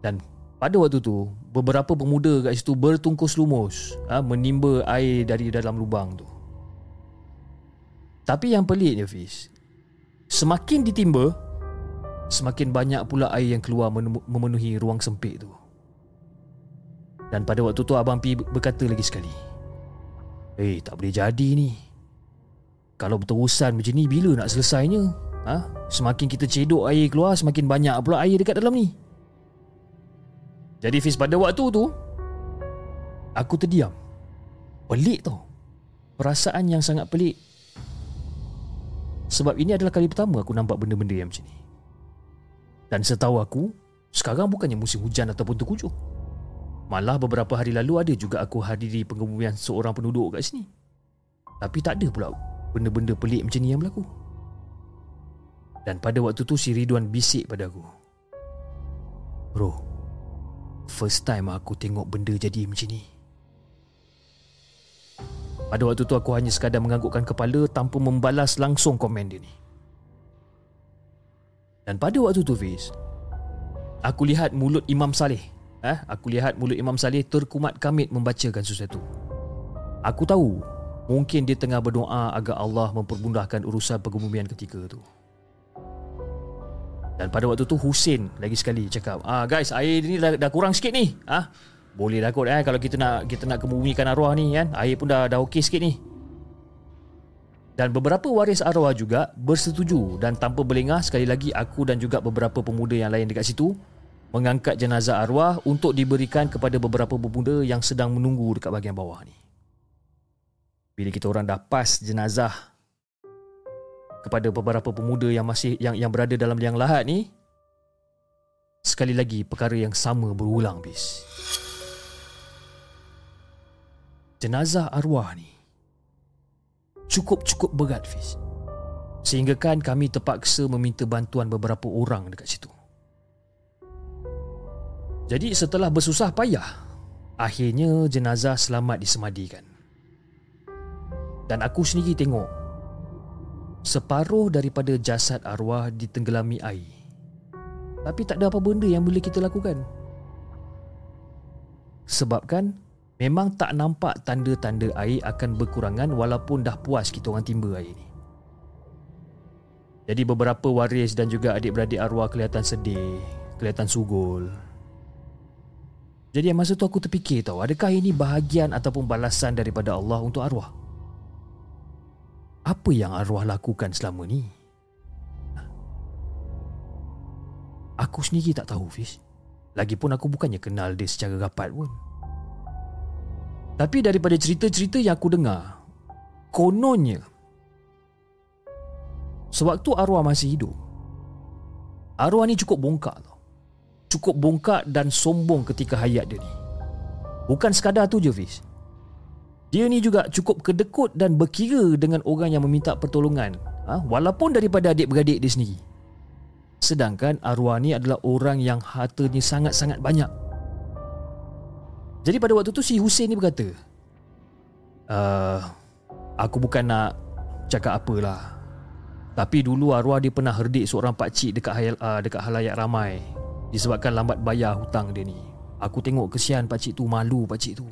Dan pada waktu tu Beberapa pemuda kat situ bertungkus lumus ha, Menimba air dari dalam lubang tu. Tapi yang peliknya Fiz Semakin ditimba Semakin banyak pula air yang keluar memenuhi ruang sempit tu. Dan pada waktu tu Abang Pi berkata lagi sekali Eh tak boleh jadi ni. Kalau berterusan macam ni bila nak selesainya? Ha? Semakin kita cedok air keluar Semakin banyak pula air dekat dalam ni. Jadi Fiz pada waktu tu Aku terdiam. Pelik tau. Perasaan yang sangat pelik sebab ini adalah kali pertama aku nampak benda-benda yang macam ni. Dan setahu aku, sekarang bukannya musim hujan ataupun terkujuh. Malah beberapa hari lalu ada juga aku hadiri pengebumian seorang penduduk kat sini. Tapi tak ada pula benda-benda pelik macam ni yang berlaku. Dan pada waktu tu si Ridwan bisik pada aku. Bro, first time aku tengok benda jadi macam ni. Pada waktu tu aku hanya sekadar menganggukkan kepala tanpa membalas langsung komen dia ni. Dan pada waktu tu Fiz, aku lihat mulut Imam Saleh. Eh, aku lihat mulut Imam Saleh terkumat kamit membacakan sesuatu. Aku tahu mungkin dia tengah berdoa agar Allah mempermudahkan urusan pengebumian ketika tu. Dan pada waktu tu Husin lagi sekali cakap, "Ah guys, air ni dah, dah kurang sikit ni." Ah, boleh lah kot eh kalau kita nak kita nak kebumikan arwah ni kan. Air pun dah dah okey sikit ni. Dan beberapa waris arwah juga bersetuju dan tanpa berlengah sekali lagi aku dan juga beberapa pemuda yang lain dekat situ mengangkat jenazah arwah untuk diberikan kepada beberapa pemuda yang sedang menunggu dekat bahagian bawah ni. Bila kita orang dah pas jenazah kepada beberapa pemuda yang masih yang yang berada dalam liang lahat ni sekali lagi perkara yang sama berulang bis jenazah arwah ni cukup-cukup berat Fiz. Sehingga kan kami terpaksa meminta bantuan beberapa orang dekat situ. Jadi setelah bersusah payah akhirnya jenazah selamat disemadikan. Dan aku sendiri tengok separuh daripada jasad arwah ditenggelami air. Tapi tak ada apa benda yang boleh kita lakukan. Sebab kan memang tak nampak tanda-tanda air akan berkurangan walaupun dah puas kita orang timba air ni. Jadi beberapa waris dan juga adik-beradik arwah kelihatan sedih, kelihatan sugul. Jadi masa tu aku terfikir tahu, adakah ini bahagian ataupun balasan daripada Allah untuk arwah? Apa yang arwah lakukan selama ni? Aku sendiri tak tahu Fiz Lagipun aku bukannya kenal dia secara rapat pun Tapi daripada cerita-cerita yang aku dengar Kononnya Sewaktu arwah masih hidup Arwah ni cukup bongkak tau Cukup bongkak dan sombong ketika hayat dia ni Bukan sekadar tu je Fiz Dia ni juga cukup kedekut dan berkira dengan orang yang meminta pertolongan ha? Walaupun daripada adik-beradik dia sendiri Sedangkan arwah ni adalah orang yang hartanya sangat-sangat banyak. Jadi pada waktu tu si Hussein ni berkata, uh, Aku bukan nak cakap apalah. Tapi dulu arwah dia pernah herdik seorang pakcik dekat, hayal, uh, dekat halayak ramai disebabkan lambat bayar hutang dia ni. Aku tengok kesian pakcik tu, malu pakcik tu.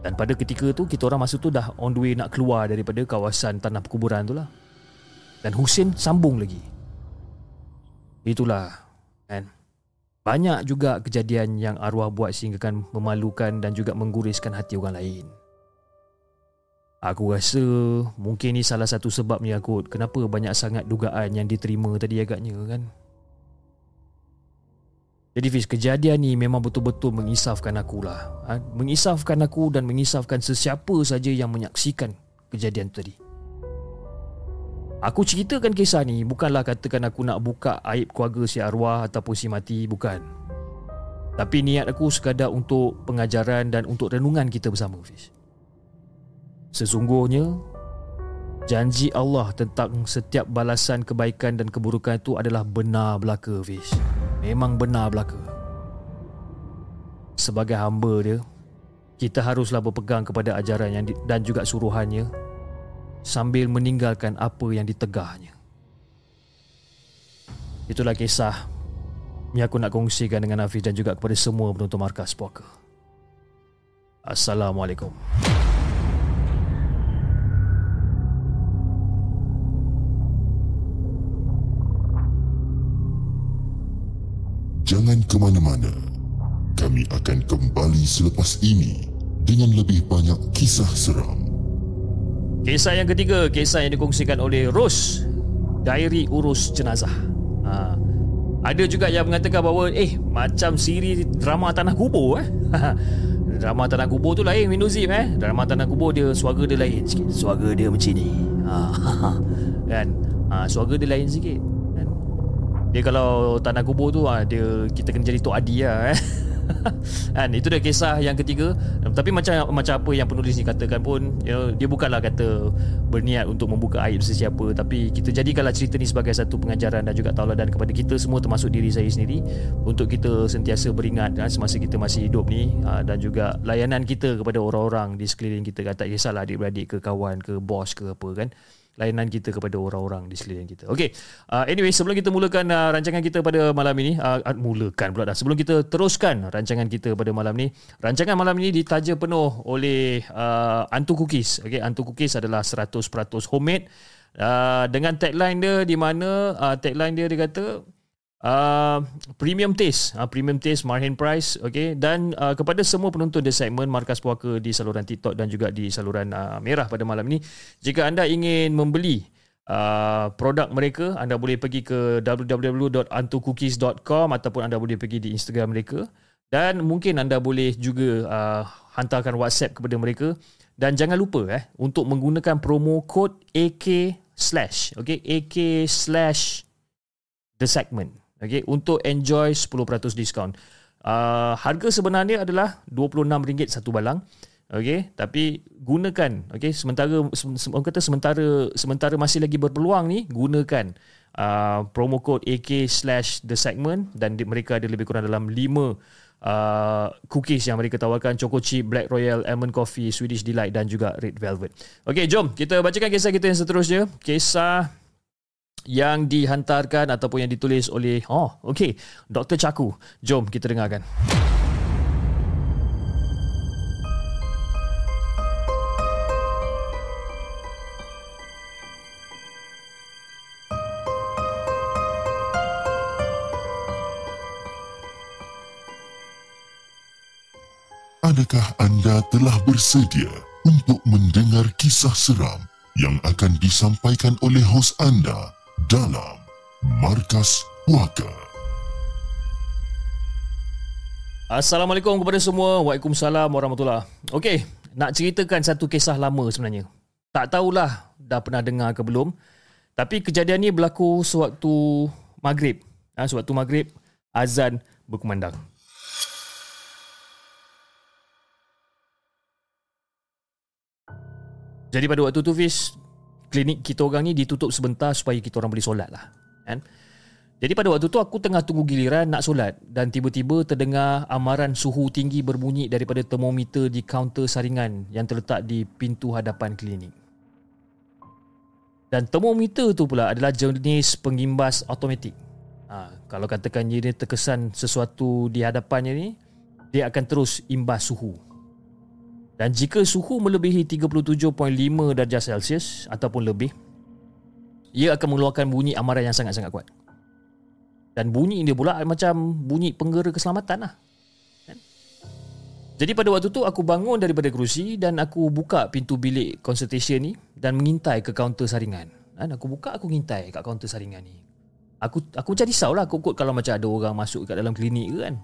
Dan pada ketika tu, kita orang masa tu dah on the way nak keluar daripada kawasan tanah perkuburan tu lah. Dan Husin sambung lagi Itulah kan Banyak juga kejadian yang arwah buat sehingga kan memalukan dan juga mengguriskan hati orang lain. Aku rasa mungkin ni salah satu sebabnya kot. Kenapa banyak sangat dugaan yang diterima tadi agaknya kan? Jadi Fiz, kejadian ni memang betul-betul mengisafkan aku lah ha? Mengisafkan aku dan mengisafkan sesiapa saja yang menyaksikan kejadian tadi Aku ceritakan kisah ni bukanlah katakan aku nak buka aib keluarga si arwah ataupun si mati, bukan. Tapi niat aku sekadar untuk pengajaran dan untuk renungan kita bersama, Fiz. Sesungguhnya, janji Allah tentang setiap balasan kebaikan dan keburukan itu adalah benar belaka, Fiz. Memang benar belaka. Sebagai hamba dia, kita haruslah berpegang kepada ajaran yang di, dan juga suruhannya sambil meninggalkan apa yang ditegahnya. Itulah kisah yang aku nak kongsikan dengan Hafiz dan juga kepada semua penonton markas puaka. Assalamualaikum. Jangan ke mana-mana. Kami akan kembali selepas ini dengan lebih banyak kisah seram. Kisah yang ketiga, kisah yang dikongsikan oleh Ros Diary Urus Jenazah. Ha. Ada juga yang mengatakan bahawa eh macam siri drama Tanah Kubur eh. (laughs) drama Tanah Kubur tu lain Windows Zip eh. Drama Tanah Kubur dia suara dia lain sikit. Suara dia macam ni. Ha. (laughs) kan? Ha, suara dia lain sikit. Kan? Dia kalau Tanah Kubur tu ha, dia kita kena jadi Tok Adi lah eh. (laughs) (laughs) kan itu dah kisah yang ketiga. Tapi macam macam apa yang penulis ni katakan pun you know, dia bukanlah kata berniat untuk membuka aib sesiapa. Tapi kita jadikanlah cerita ni sebagai satu pengajaran dan juga tauladan kepada kita semua termasuk diri saya sendiri untuk kita sentiasa beringat kan, semasa kita masih hidup ni ah, dan juga layanan kita kepada orang-orang di sekeliling kita. Kan tak kisahlah adik-beradik ke kawan ke bos ke apa kan layanan kita kepada orang-orang di sekeliling kita. Okey. Uh, anyway, sebelum kita mulakan uh, rancangan kita pada malam ini, uh, mulakan pula dah. Sebelum kita teruskan rancangan kita pada malam ini, rancangan malam ini ditaja penuh oleh uh, Antu Cookies. Okey, Antu Cookies adalah 100% homemade. Uh, dengan tagline dia di mana uh, tagline dia dia kata Uh, premium taste. Uh, premium taste margin price okay. Dan uh, kepada semua penonton di segmen markas puaka di saluran TikTok dan juga di saluran uh, merah pada malam ini jika anda ingin membeli uh, produk mereka anda boleh pergi ke www.antucookies.com ataupun anda boleh pergi di Instagram mereka. Dan mungkin anda boleh juga uh, hantarkan WhatsApp kepada mereka. Dan jangan lupa eh untuk menggunakan promo code AK slash okay AK slash the segment okay, untuk enjoy 10% diskaun. Uh, harga sebenarnya adalah RM26 satu balang. Okay, tapi gunakan okay, sementara orang kata sementara sementara masih lagi berpeluang ni gunakan uh, promo code AK slash the segment dan di, mereka ada lebih kurang dalam 5 uh, cookies yang mereka tawarkan Choco Chip, Black Royal, Almond Coffee, Swedish Delight dan juga Red Velvet. Okay, jom kita bacakan kisah kita yang seterusnya. Kisah yang dihantarkan ataupun yang ditulis oleh oh okey Dr Chaku jom kita dengarkan. Adakah anda telah bersedia untuk mendengar kisah seram yang akan disampaikan oleh hos anda? Dalam Markas Puaka? Assalamualaikum kepada semua. Waalaikumsalam warahmatullahi. Okey, nak ceritakan satu kisah lama sebenarnya. Tak tahulah dah pernah dengar ke belum. Tapi kejadian ni berlaku sewaktu maghrib. Ha, sewaktu maghrib, azan berkumandang. Jadi pada waktu tu Fiz Klinik kita orang ni ditutup sebentar Supaya kita orang boleh solat lah kan? Jadi pada waktu tu aku tengah tunggu giliran nak solat Dan tiba-tiba terdengar amaran suhu tinggi berbunyi Daripada termometer di kaunter saringan Yang terletak di pintu hadapan klinik. Dan termometer tu pula adalah jenis pengimbas automatik. Ha, Kalau katakan dia terkesan sesuatu di hadapannya ni Dia akan terus imbas suhu dan jika suhu melebihi 37.5 darjah Celsius ataupun lebih, ia akan mengeluarkan bunyi amaran yang sangat-sangat kuat. Dan bunyi dia pula macam bunyi penggera keselamatan lah. Kan? Jadi pada waktu tu aku bangun daripada kerusi dan aku buka pintu bilik consultation ni dan mengintai ke kaunter saringan. Dan aku buka aku mengintai kat kaunter saringan ni. Aku aku macam risau lah aku kot kalau macam ada orang masuk kat dalam klinik ke kan.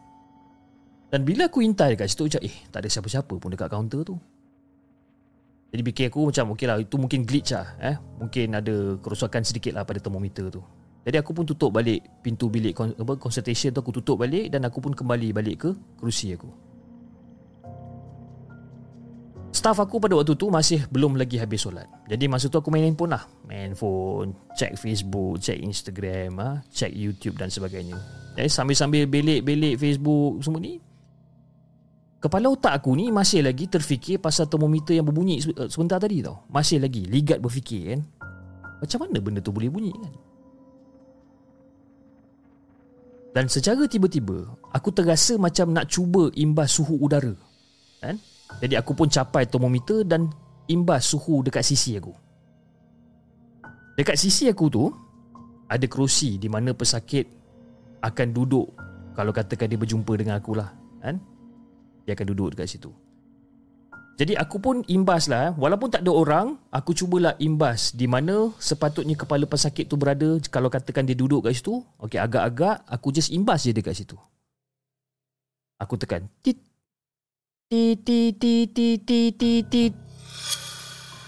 Dan bila aku intai dekat situ macam eh tak ada siapa-siapa pun dekat kaunter tu. Jadi fikir aku macam okey lah itu mungkin glitch lah eh. Mungkin ada kerosakan sedikit lah pada termometer tu. Jadi aku pun tutup balik pintu bilik apa, consultation tu aku tutup balik dan aku pun kembali balik ke kerusi aku. Staff aku pada waktu tu masih belum lagi habis solat. Jadi masa tu aku main handphone lah. Main phone, check Facebook, check Instagram, ha, check YouTube dan sebagainya. Jadi sambil-sambil belik-belik Facebook semua ni, Kepala otak aku ni masih lagi terfikir pasal termometer yang berbunyi eh, sebentar tadi tau. Masih lagi ligat berfikir kan. Macam mana benda tu boleh bunyi kan? Dan secara tiba-tiba, aku terasa macam nak cuba imbas suhu udara. Kan? Jadi aku pun capai termometer dan imbas suhu dekat sisi aku. Dekat sisi aku tu, ada kerusi di mana pesakit akan duduk kalau katakan dia berjumpa dengan aku lah. Kan? Dia akan duduk dekat situ. Jadi aku pun imbas lah. Eh. Walaupun tak ada orang, aku cubalah imbas di mana sepatutnya kepala pesakit tu berada. Kalau katakan dia duduk kat situ, okay, agak-agak aku just imbas je dekat situ. Aku tekan. Tit. Tit, tit, tit, tit, tit.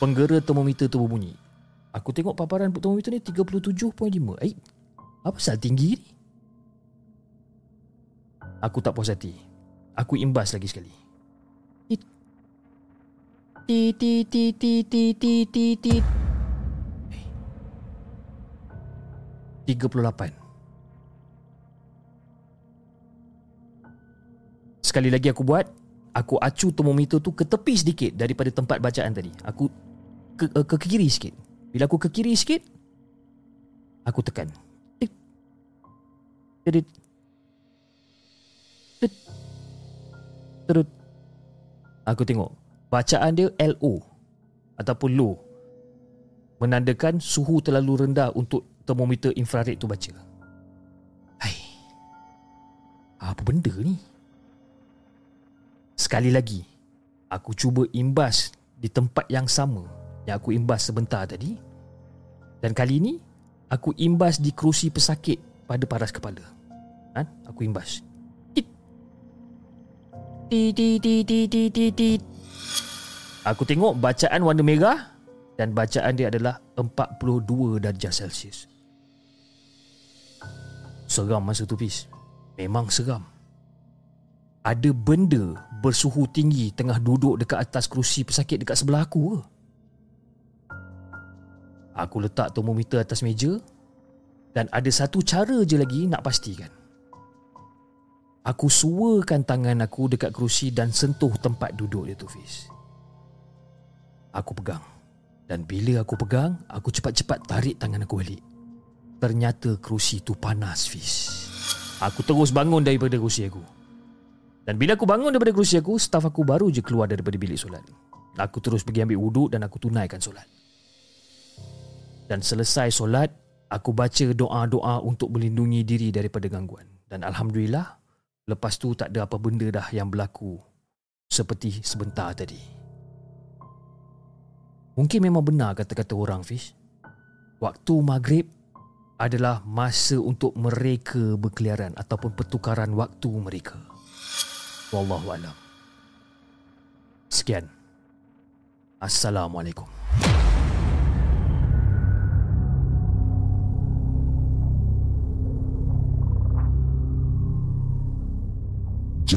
Penggera termometer tu berbunyi. Aku tengok paparan termometer ni 37.5. Eh, apa salah tinggi ni? Aku tak puas hati. Aku imbas lagi sekali. Tit tit tit tit tit tit tit tit. 38. Sekali lagi aku buat, aku acu termometer tu ke tepi sedikit daripada tempat bacaan tadi. Aku ke, ke, ke kiri sikit. Bila aku ke kiri sikit, aku tekan. Terus aku tengok bacaan dia LO ataupun low menandakan suhu terlalu rendah untuk termometer infrared tu baca. Hai. Apa benda ni? Sekali lagi, aku cuba imbas di tempat yang sama yang aku imbas sebentar tadi. Dan kali ini, aku imbas di kerusi pesakit pada paras kepala. Ha? Aku imbas. Ti ti ti ti ti ti ti. Aku tengok bacaan warna merah dan bacaan dia adalah 42 darjah Celsius. Seram masa tu Pis. Memang seram. Ada benda bersuhu tinggi tengah duduk dekat atas kerusi pesakit dekat sebelah aku ke? Aku letak termometer atas meja dan ada satu cara je lagi nak pastikan. Aku suakan tangan aku dekat kerusi dan sentuh tempat duduk dia tu Fiz. Aku pegang. Dan bila aku pegang, aku cepat-cepat tarik tangan aku balik. Ternyata kerusi tu panas Fiz. Aku terus bangun daripada kerusi aku. Dan bila aku bangun daripada kerusi aku, staf aku baru je keluar daripada bilik solat. Aku terus pergi ambil wuduk dan aku tunaikan solat. Dan selesai solat, aku baca doa-doa untuk melindungi diri daripada gangguan. Dan Alhamdulillah, Lepas tu tak ada apa benda dah yang berlaku seperti sebentar tadi. Mungkin memang benar kata-kata orang Fish. Waktu maghrib adalah masa untuk mereka berkeliaran ataupun pertukaran waktu mereka. Wallahu alam. Sekian. Assalamualaikum.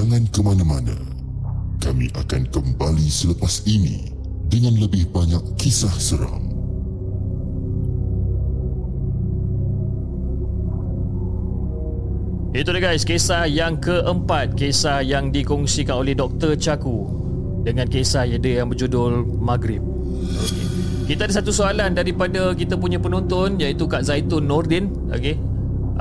Jangan ke mana-mana. Kami akan kembali selepas ini dengan lebih banyak kisah seram. Itu dia guys, kisah yang keempat, kisah yang dikongsikan oleh Dr. Chaku dengan kisah yang dia yang berjudul Maghrib. Okay. Kita ada satu soalan daripada kita punya penonton iaitu Kak Zaitun Nordin, okey.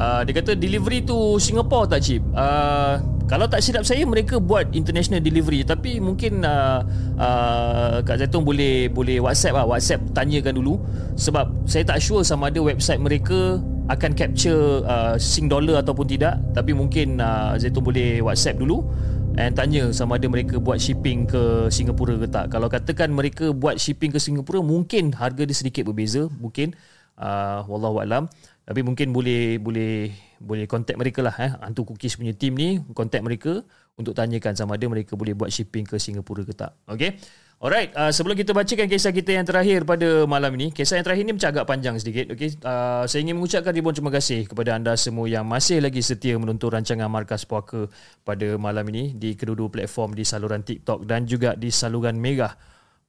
Uh, dia kata delivery tu Singapore tak chip? Uh, kalau tak silap saya mereka buat international delivery. Tapi mungkin uh, uh, Kak Zaitun boleh boleh WhatsApp lah. WhatsApp tanyakan dulu. Sebab saya tak sure sama ada website mereka akan capture uh, sing dollar ataupun tidak. Tapi mungkin uh, Zaitun boleh WhatsApp dulu and tanya sama ada mereka buat shipping ke Singapura ke tak. Kalau katakan mereka buat shipping ke Singapura mungkin harga dia sedikit berbeza. Mungkin uh, wallahu alam. Tapi mungkin boleh boleh boleh contact mereka lah eh hantu cookies punya team ni contact mereka untuk tanyakan sama ada mereka boleh buat shipping ke Singapura ke tak okey Alright, uh, sebelum kita bacakan kisah kita yang terakhir pada malam ini, kisah yang terakhir ini macam agak panjang sedikit. Okay? Uh, saya ingin mengucapkan ribuan terima kasih kepada anda semua yang masih lagi setia menonton rancangan Markas Puaka pada malam ini di kedua-dua platform di saluran TikTok dan juga di saluran Megah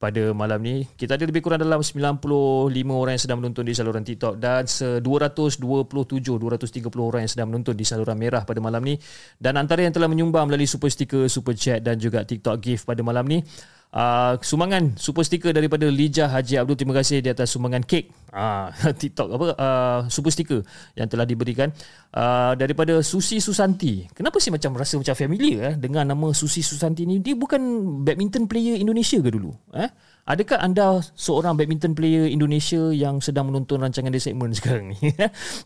pada malam ni. Kita ada lebih kurang dalam 95 orang yang sedang menonton di saluran TikTok dan 227 230 orang yang sedang menonton di saluran merah pada malam ni dan antara yang telah menyumbang melalui super sticker, super chat dan juga TikTok gift pada malam ni Uh, sumbangan super sticker daripada Lijah Haji Abdul. Terima kasih di atas sumbangan kek. Uh, (laughs) TikTok apa? Uh, super sticker yang telah diberikan. Uh, daripada Susi Susanti. Kenapa sih macam rasa macam familiar eh, dengan nama Susi Susanti ni? Dia bukan badminton player Indonesia ke dulu eh? Adakah anda seorang badminton player Indonesia yang sedang menonton rancangan The Segment (laughs) sekarang ni?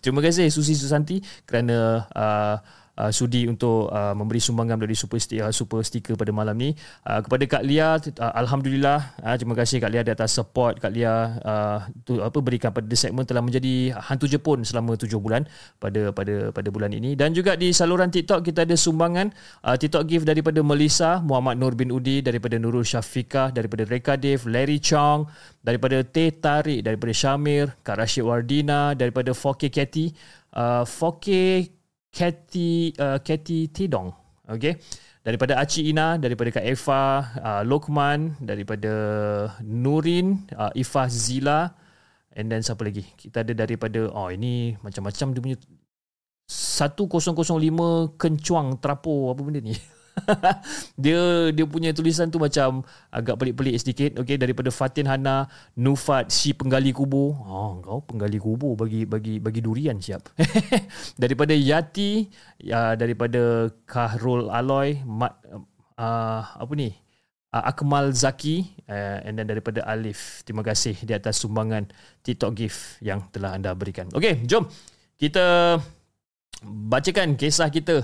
Terima kasih Susi Susanti kerana uh, uh, sudi untuk uh, memberi sumbangan dari super sticker, uh, super sticker pada malam ni. Uh, kepada Kak Lia uh, alhamdulillah uh, terima kasih Kak Lia di atas support. Kak Lia uh, tu apa berikan pada the segment telah menjadi hantu Jepun selama 7 bulan pada pada pada bulan ini. Dan juga di saluran TikTok kita ada sumbangan uh, TikTok gift daripada Melissa Muhammad Nur bin Udi daripada Nurul Syafiqah daripada Reka Dev Larry Chong daripada Teh Tarik daripada Syamir Kak Rashid Wardina daripada 4K Cathy. Uh, 4K Cathy uh, Cathy Tidong. Okay. Daripada Aci Ina, daripada Kak Eva, uh, Lokman, daripada Nurin, uh, Ifah Zila, and then siapa lagi? Kita ada daripada, oh ini macam-macam dia punya 1005 kencuang trapo apa benda ni. (laughs) (laughs) dia dia punya tulisan tu macam agak pelik-pelik sedikit okey daripada Fatin Hana Nufat si penggali kubur. Oh kau penggali kubur bagi bagi bagi durian siap. (laughs) Daripada Yati ya daripada Kahrul Aloy Mat, uh, apa ni? Uh, Akmal Zaki uh, and then daripada Alif. Terima kasih di atas sumbangan TikTok gift yang telah anda berikan. Okey jom kita bacakan kisah kita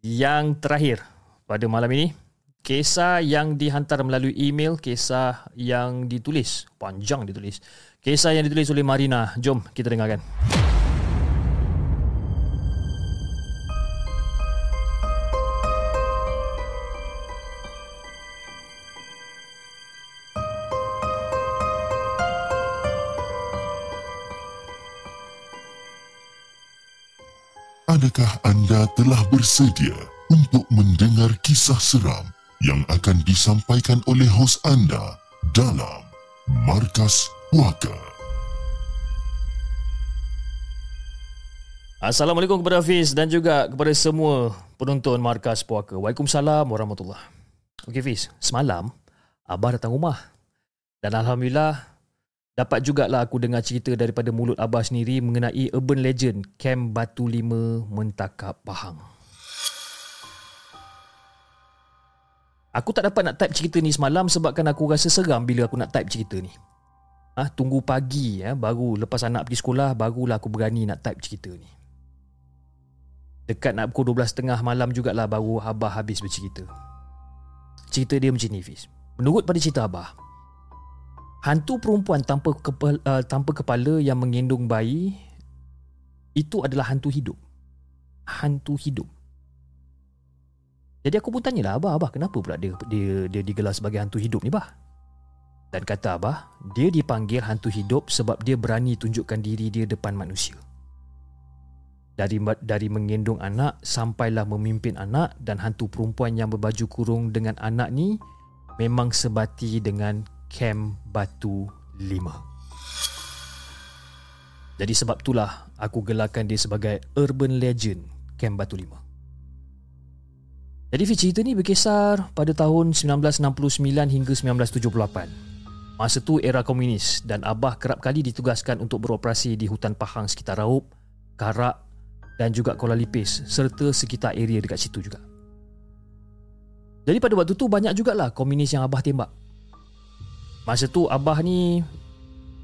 yang terakhir pada malam ini. Kisah yang dihantar melalui email, kisah yang ditulis, panjang ditulis. Kisah yang ditulis oleh Marina. Jom kita dengarkan. Adakah anda telah bersedia untuk mendengar kisah seram yang akan disampaikan oleh hos anda dalam Markas Puaka. Assalamualaikum kepada Hafiz dan juga kepada semua penonton Markas Puaka. Waalaikumsalam warahmatullahi Okey Hafiz, semalam Abah datang rumah dan Alhamdulillah dapat jugalah aku dengar cerita daripada mulut Abah sendiri mengenai urban legend Camp Batu Lima Mentakap Pahang. Aku tak dapat nak type cerita ni semalam sebabkan aku rasa seram bila aku nak type cerita ni. Ah, ha, tunggu pagi ya, baru lepas anak pergi sekolah barulah aku berani nak type cerita ni. Dekat nak pukul 12.30 malam jugalah baru Abah habis bercerita. cerita dia macam ni Fiz. Menurut pada cerita Abah, hantu perempuan tanpa kepala, uh, tanpa kepala yang mengandung bayi itu adalah hantu hidup. Hantu hidup. Jadi aku pun tanyalah Abah, Abah kenapa pula dia, dia, dia digelar sebagai hantu hidup ni Bah? Dan kata Abah, dia dipanggil hantu hidup sebab dia berani tunjukkan diri dia depan manusia dari dari menggendong anak sampailah memimpin anak dan hantu perempuan yang berbaju kurung dengan anak ni memang sebati dengan kem batu 5. Jadi sebab itulah aku gelarkan dia sebagai urban legend kem batu 5. Jadi cerita ni berkisar pada tahun 1969 hingga 1978. Masa tu era komunis dan Abah kerap kali ditugaskan untuk beroperasi di hutan Pahang sekitar Raup, Karak dan juga Kuala Lipis serta sekitar area dekat situ juga. Jadi pada waktu tu banyak jugalah komunis yang Abah tembak. Masa tu Abah ni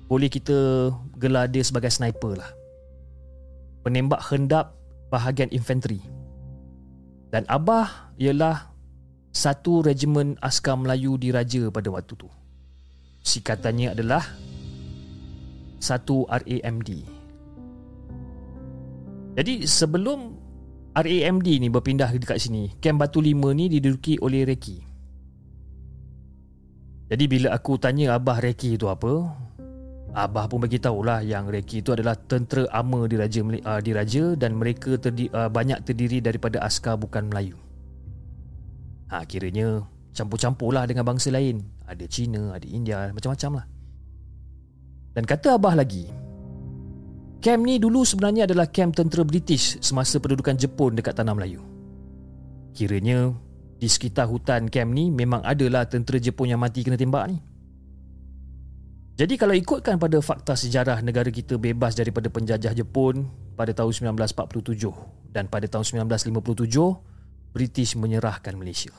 boleh kita gelar dia sebagai sniper lah. Penembak hendap bahagian infanteri. Dan Abah ialah satu regimen askar Melayu diraja pada waktu tu. Sikatannya adalah satu RAMD jadi sebelum RAMD ni berpindah dekat sini, Kem Batu 5 ni diduduki oleh Reki. Jadi bila aku tanya Abah Reki itu apa, Abah pun bagi tahulah yang Reki itu adalah tentera ama diraja uh, diraja dan mereka terdi, uh, banyak terdiri daripada askar bukan Melayu. Ha kiranya campur-campur lah dengan bangsa lain. Ada Cina, ada India, macam-macam lah. Dan kata Abah lagi, Kem ni dulu sebenarnya adalah kem tentera British semasa pendudukan Jepun dekat Tanah Melayu. Kiranya di sekitar hutan kem ni memang adalah tentera Jepun yang mati kena tembak ni. Jadi kalau ikutkan pada fakta sejarah negara kita bebas daripada penjajah Jepun pada tahun 1947 dan pada tahun 1957 British menyerahkan Malaysia.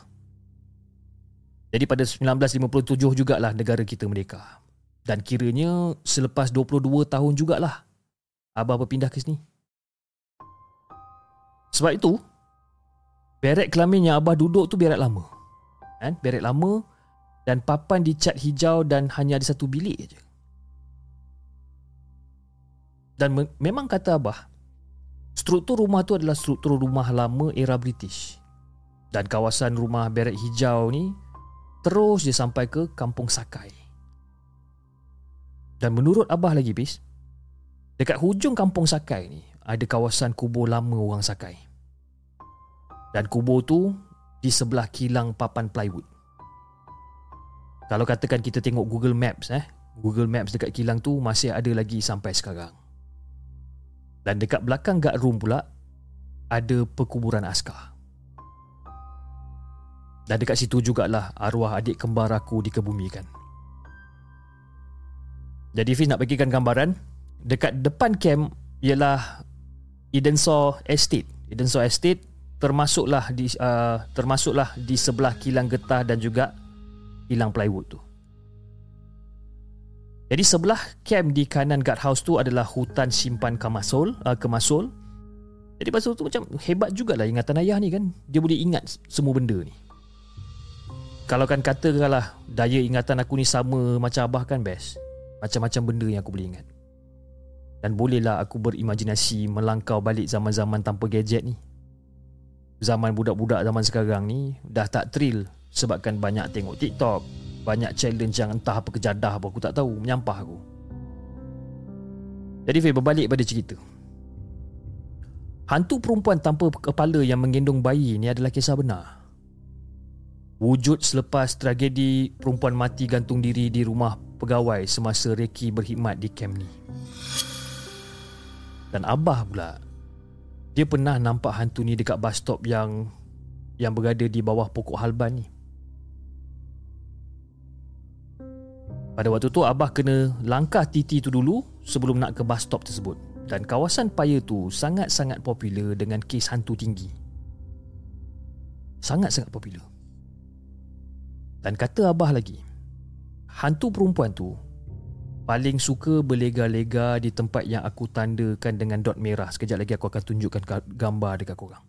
Jadi pada 1957 jugalah negara kita merdeka. Dan kiranya selepas 22 tahun jugalah Abah berpindah ke sini. Sebab itu, beret kelamin yang Abah duduk tu beret lama. Kan? Beret lama dan papan dicat hijau dan hanya ada satu bilik aja. Dan me- memang kata Abah, struktur rumah tu adalah struktur rumah lama era British. Dan kawasan rumah beret hijau ni terus dia sampai ke Kampung Sakai. Dan menurut Abah lagi, Bis, Dekat hujung kampung Sakai ni ada kawasan kubur lama orang Sakai. Dan kubur tu di sebelah kilang papan plywood. Kalau katakan kita tengok Google Maps eh, Google Maps dekat kilang tu masih ada lagi sampai sekarang. Dan dekat belakang guard room pula ada perkuburan askar. Dan dekat situ jugalah arwah adik kembar aku dikebumikan. Jadi Fiz nak bagikan gambaran dekat depan camp ialah Edensaw Estate. Edensaw Estate termasuklah di uh, termasuklah di sebelah kilang getah dan juga kilang plywood tu. Jadi sebelah camp di kanan guardhouse tu adalah hutan simpan Kamasol, uh, Kemasol. Jadi pasal tu macam hebat jugalah ingatan ayah ni kan. Dia boleh ingat semua benda ni. Kalau kan kata katakanlah daya ingatan aku ni sama macam abah kan best. Macam-macam benda yang aku boleh ingat. Dan bolehlah aku berimajinasi melangkau balik zaman-zaman tanpa gadget ni. Zaman budak-budak zaman sekarang ni dah tak thrill sebabkan banyak tengok TikTok, banyak challenge yang entah apa kejadah apa aku tak tahu, menyampah aku. Jadi Fai berbalik pada cerita. Hantu perempuan tanpa kepala yang menggendong bayi ni adalah kisah benar. Wujud selepas tragedi perempuan mati gantung diri di rumah pegawai semasa Reki berkhidmat di camp ni. Dan Abah pula Dia pernah nampak hantu ni dekat bus stop yang Yang berada di bawah pokok halban ni. Pada waktu tu Abah kena langkah titi tu dulu Sebelum nak ke bus stop tersebut. Dan kawasan Paya tu sangat-sangat popular dengan kes hantu tinggi. Sangat-sangat popular Dan kata Abah lagi Hantu perempuan tu paling suka berlega-lega di tempat yang aku tandakan dengan dot merah. Sekejap lagi aku akan tunjukkan gambar dekat korang.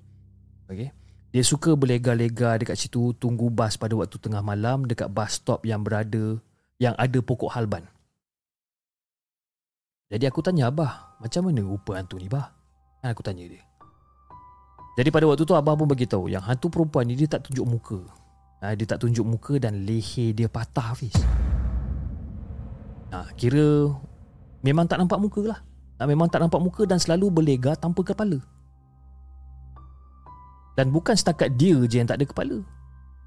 Okay. Dia suka berlega-lega dekat situ tunggu bas pada waktu tengah malam dekat bus stop yang berada yang ada pokok halban. Jadi aku tanya Abah, macam mana rupa hantu ni bah? Kan aku tanya dia. Jadi pada waktu tu Abah pun beritahu yang hantu perempuan ni dia tak tunjuk muka. Ha, dia tak tunjuk muka dan leher dia patah Hafiz. Ha, kira memang tak nampak muka lah. Ha, memang tak nampak muka dan selalu berlega tanpa kepala. Dan bukan setakat dia je yang tak ada kepala.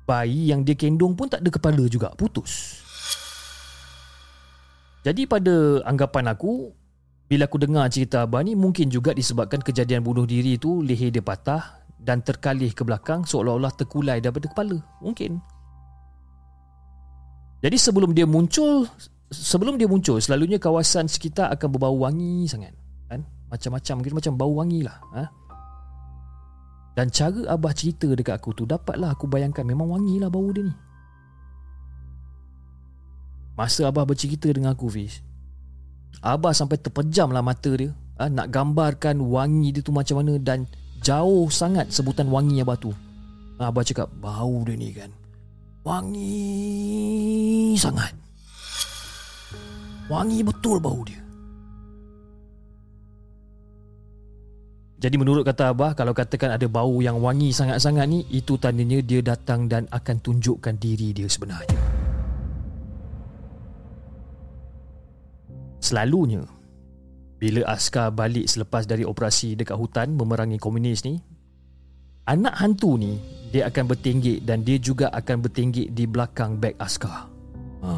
Bayi yang dia kendung pun tak ada kepala juga, putus. Jadi pada anggapan aku, bila aku dengar cerita Abah ni mungkin juga disebabkan kejadian bunuh diri tu leher dia patah dan terkalih ke belakang seolah-olah terkulai daripada kepala. Mungkin. Jadi sebelum dia muncul, sebelum dia muncul, selalunya kawasan sekitar akan berbau wangi sangat. Kan? Macam-macam, mungkin macam bau wangi lah. Ha? Dan cara Abah cerita dekat aku tu, dapatlah aku bayangkan memang wangi lah bau dia ni. Masa Abah bercerita dengan aku, Fish, Abah sampai terpejam lah mata dia. Ha? Nak gambarkan wangi dia tu macam mana dan Jauh sangat sebutan wangi Abah tu Abah cakap Bau dia ni kan. Wangi sangat. Wangi betul bau dia. Jadi menurut kata Abah Kalau katakan ada bau yang wangi sangat-sangat ni Itu tandanya dia datang dan akan tunjukkan diri dia sebenarnya. Selalunya bila askar balik selepas dari operasi dekat hutan memerangi komunis ni, anak hantu ni dia akan bertinggik dan dia juga akan bertinggik di belakang beg askar. Ha.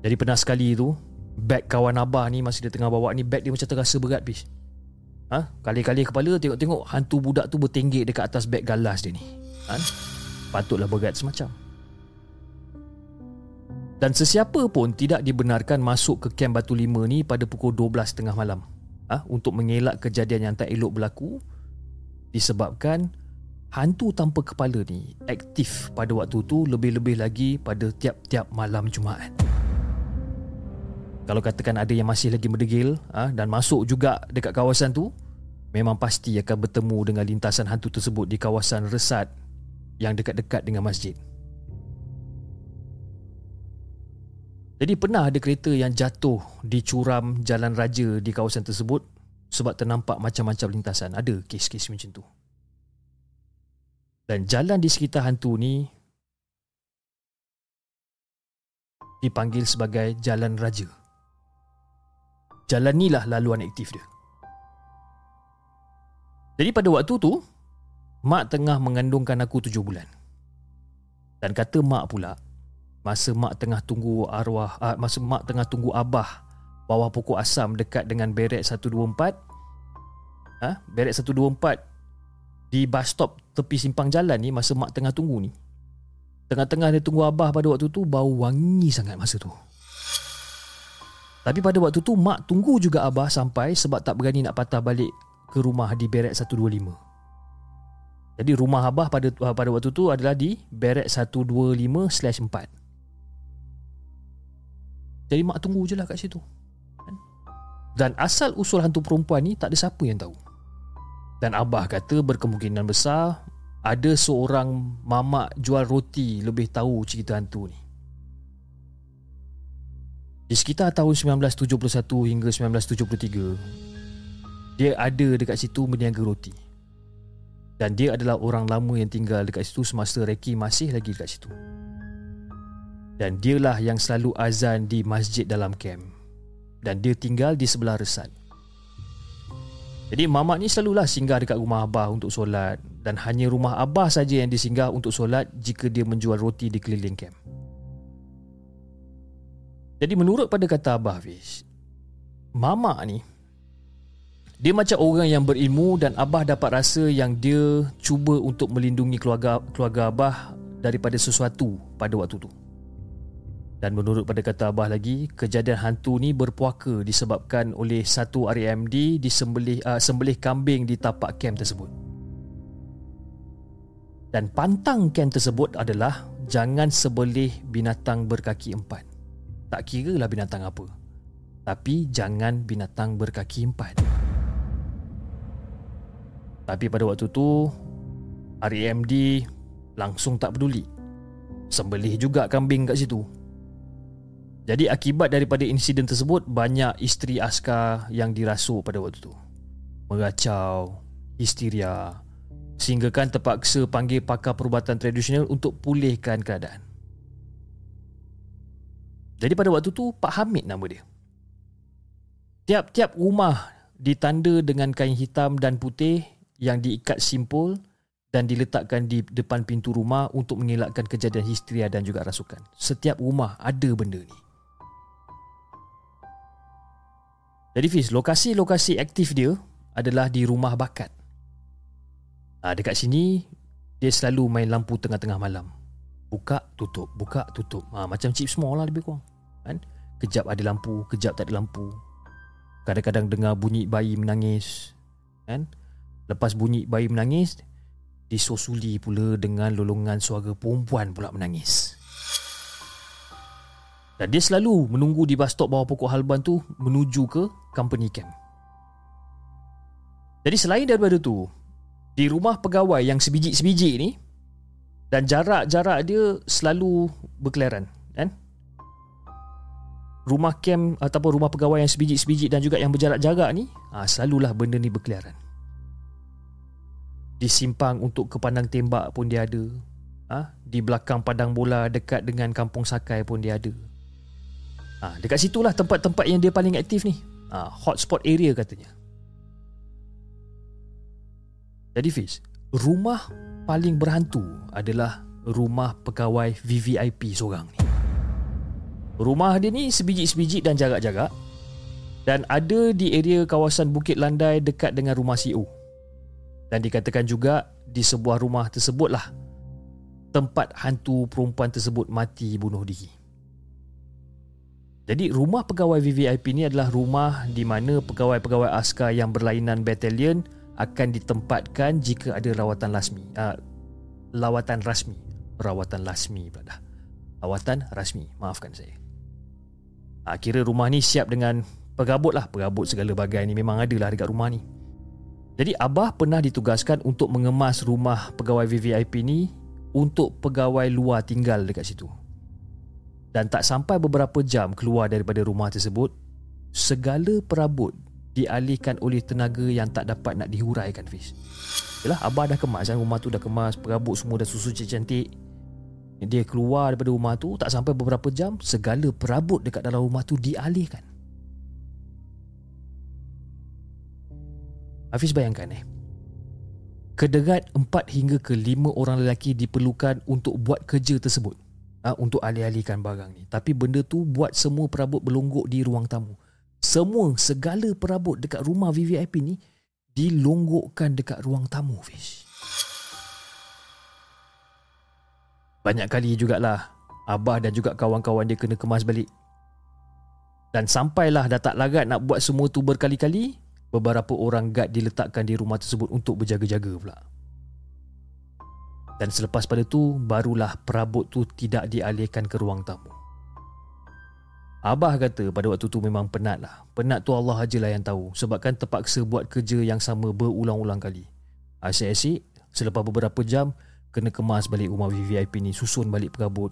Jadi pernah sekali tu, beg kawan abah ni masa dia tengah bawa ni, beg dia macam terasa berat bis. Ha? Kali-kali kepala tengok-tengok hantu budak tu bertinggik dekat atas beg galas dia ni. Ha? Patutlah berat semacam. Dan sesiapa pun tidak dibenarkan masuk ke kem Batu Lima ni pada pukul 12 tengah malam ha? untuk mengelak kejadian yang tak elok berlaku disebabkan hantu tanpa kepala ni aktif pada waktu tu lebih-lebih lagi pada tiap-tiap malam Jumaat. Kalau katakan ada yang masih lagi merdegil ha? dan masuk juga dekat kawasan tu memang pasti akan bertemu dengan lintasan hantu tersebut di kawasan resat yang dekat-dekat dengan masjid. Jadi pernah ada kereta yang jatuh di curam jalan raja di kawasan tersebut sebab ternampak macam-macam lintasan. Ada kes-kes macam tu. Dan jalan di sekitar hantu ni dipanggil sebagai jalan raja. Jalan ni lah laluan aktif dia. Jadi pada waktu tu, mak tengah mengandungkan aku tujuh bulan. Dan kata mak pula, Masa mak tengah tunggu arwah uh, Masa mak tengah tunggu abah Bawah pokok asam dekat dengan beret 124 ha? Beret 124 Di bus stop tepi simpang jalan ni Masa mak tengah tunggu ni Tengah-tengah dia tunggu abah pada waktu tu Bau wangi sangat masa tu Tapi pada waktu tu Mak tunggu juga abah sampai Sebab tak berani nak patah balik Ke rumah di beret 125 jadi rumah abah pada pada waktu tu adalah di Beret 125/4. Jadi mak tunggu je lah kat situ? Dan asal usul hantu perempuan ni Tak ada siapa yang tahu. Dan abah kata berkemungkinan besar Ada seorang mamak jual roti Lebih tahu cerita hantu ni. Di sekitar tahun 1971 hingga 1973 Dia ada dekat situ meniaga roti. Dan dia adalah orang lama yang tinggal dekat situ Semasa Reki masih lagi dekat situ dan dialah yang selalu azan di masjid dalam kem. Dan dia tinggal di sebelah resat. Jadi mamak ni selalulah singgah dekat rumah abah untuk solat. Dan hanya rumah abah saja yang disinggah untuk solat jika dia menjual roti di keliling kem. Jadi menurut pada kata abah Fiz mamak ni dia macam orang yang berilmu dan abah dapat rasa yang dia cuba untuk melindungi keluarga keluarga abah daripada sesuatu pada waktu tu. Dan menurut pada kata Abah lagi, kejadian hantu ni berpuaka disebabkan oleh satu RMD disembelih uh, sembelih kambing di tapak kem tersebut. Dan pantang kem tersebut adalah jangan sebelih binatang berkaki empat. Tak kira lah binatang apa. Tapi jangan binatang berkaki empat. Tapi pada waktu tu, RAMD langsung tak peduli. Sembelih juga kambing kat situ. Jadi akibat daripada insiden tersebut banyak isteri askar yang dirasuk pada waktu tu. Meracau, histeria sehinggakan terpaksa panggil pakar perubatan tradisional untuk pulihkan keadaan. Jadi pada waktu tu Pak Hamid nama dia. Tiap-tiap rumah ditanda dengan kain hitam dan putih yang diikat simpul dan diletakkan di depan pintu rumah untuk mengelakkan kejadian histeria dan juga rasukan. Setiap rumah ada benda ni. Jadi Fiz, lokasi-lokasi aktif dia adalah di rumah bakat. Ha, dekat sini, dia selalu main lampu tengah-tengah malam. Buka, tutup, buka, tutup. Ha, macam chip small lah lebih kurang kan kejap ada lampu kejap tak ada lampu kadang-kadang dengar bunyi bayi menangis kan lepas bunyi bayi menangis disosuli pula dengan lolongan suara perempuan pula menangis dan dia selalu menunggu di bus stop bawah pokok halban tu menuju ke company camp. Jadi selain daripada tu di rumah pegawai yang sebiji-sebiji ni dan jarak-jarak dia selalu berkelaran kan? Rumah camp ataupun rumah pegawai yang sebiji-sebiji dan juga yang berjarak-jarak ni ha, selalulah benda ni berkeliaran. Di simpang untuk ke pandang tembak pun dia ada ha, di belakang padang bola dekat dengan kampung Sakai pun dia ada ha, dekat situlah tempat-tempat yang dia paling aktif ni ha, hotspot area katanya jadi Fiz rumah paling berhantu adalah rumah pegawai VVIP seorang ni Rumah dia ni sebiji-sebiji dan jarak-jarak dan ada di area kawasan Bukit Landai dekat dengan rumah CEO. Dan dikatakan juga di sebuah rumah tersebutlah tempat hantu perempuan tersebut mati bunuh diri. Jadi rumah pegawai VVIP ni adalah rumah di mana pegawai-pegawai askar yang berlainan batalion akan ditempatkan jika ada rawatan rasmi. Uh, lawatan rasmi. Rawatan rasmi pula dah. Lawatan rasmi. Maafkan saya. Ha, kira rumah ni siap dengan pegabut lah. Pegabut segala bagai ni memang ada lah dekat rumah ni. Jadi Abah pernah ditugaskan untuk mengemas rumah pegawai VVIP ni untuk pegawai luar tinggal dekat situ. Dan tak sampai beberapa jam keluar daripada rumah tersebut, segala perabot dialihkan oleh tenaga yang tak dapat nak dihuraikan Fiz. Yalah, Abah dah kemas. Kan? Rumah tu dah kemas, perabot semua dah susu cantik dia keluar daripada rumah tu Tak sampai beberapa jam Segala perabot dekat dalam rumah tu dialihkan. Hafiz bayangkan eh? Kederat 4 hingga ke 5 orang lelaki diperlukan untuk buat kerja tersebut ha, Untuk alih-alihkan barang ni. Tapi benda tu buat semua perabot berlonggok di ruang tamu. Semua segala perabot dekat rumah VVIP ni Dilonggokkan dekat ruang tamu Hafiz Banyak kali jugalah Abah dan juga kawan-kawan dia kena kemas balik. Dan sampailah dah tak larat nak buat semua tu berkali-kali Beberapa orang guard diletakkan di rumah tersebut untuk berjaga-jaga pula Dan selepas pada tu Barulah perabot tu tidak dialihkan ke ruang tamu. Abah kata pada waktu tu memang penat lah. Penat tu Allah ajalah yang tahu Sebabkan terpaksa buat kerja yang sama berulang-ulang kali. Asyik-asyik Selepas beberapa jam kena kemas balik rumah VVIP ni susun balik perabot.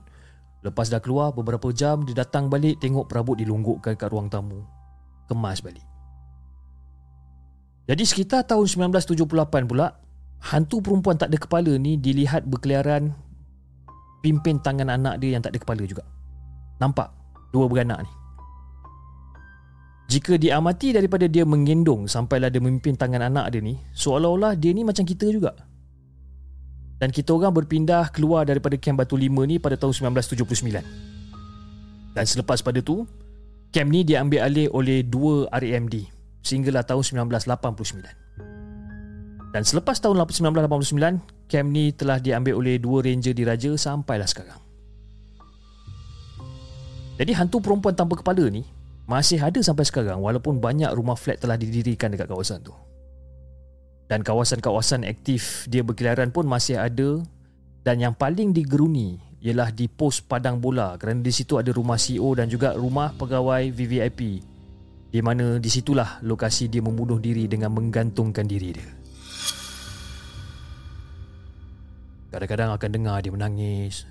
Lepas dah keluar beberapa jam dia datang balik tengok perabot dilonggokkan kat ruang tamu. Kemas balik. Jadi sekitar tahun 1978 pula hantu perempuan tak ada kepala ni dilihat berkeliaran pimpin tangan anak dia yang tak ada kepala juga nampak dua beranak ni jika diamati daripada dia menggendong sampailah dia memimpin tangan anak dia ni seolah-olah dia ni macam kita juga dan kita orang berpindah keluar daripada kem Batu Lima ni pada tahun 1979. Dan selepas pada tu, kem ni diambil alih oleh dua RAMD sehinggalah tahun 1989. Dan selepas tahun 1989, kem ni telah diambil oleh dua ranger diraja sampailah sekarang. Jadi hantu perempuan tanpa kepala ni masih ada sampai sekarang walaupun banyak rumah flat telah didirikan dekat kawasan tu dan kawasan-kawasan aktif dia berkeliaran pun masih ada dan yang paling digeruni ialah di pos padang bola kerana di situ ada rumah CEO dan juga rumah pegawai VVIP di mana di situlah lokasi dia membunuh diri dengan menggantungkan diri dia. Kadang-kadang akan dengar dia menangis.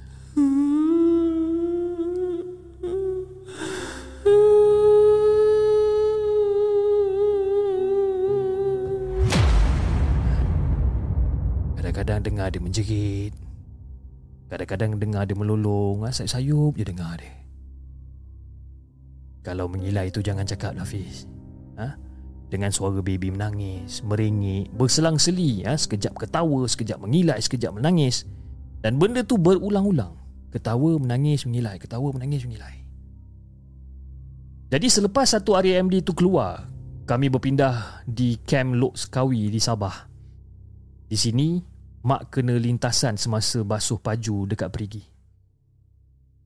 Kadang-kadang dengar dia menjerit. Kadang-kadang dengar dia melolong, ah, sayup-sayup je dengar dia. Kalau mengilai itu jangan cakap Hafiz. Ha? Dengan suara baby menangis, meringik, berselang-seli, ha? sekejap ketawa, sekejap mengilai, sekejap menangis. Dan benda tu berulang-ulang. Ketawa, menangis, mengilai, ketawa, menangis, mengilai. Jadi selepas satu RAMD tu keluar, kami berpindah di Camp Lok Sekawi di Sabah. Di sini, Mak kena lintasan semasa basuh paju dekat perigi.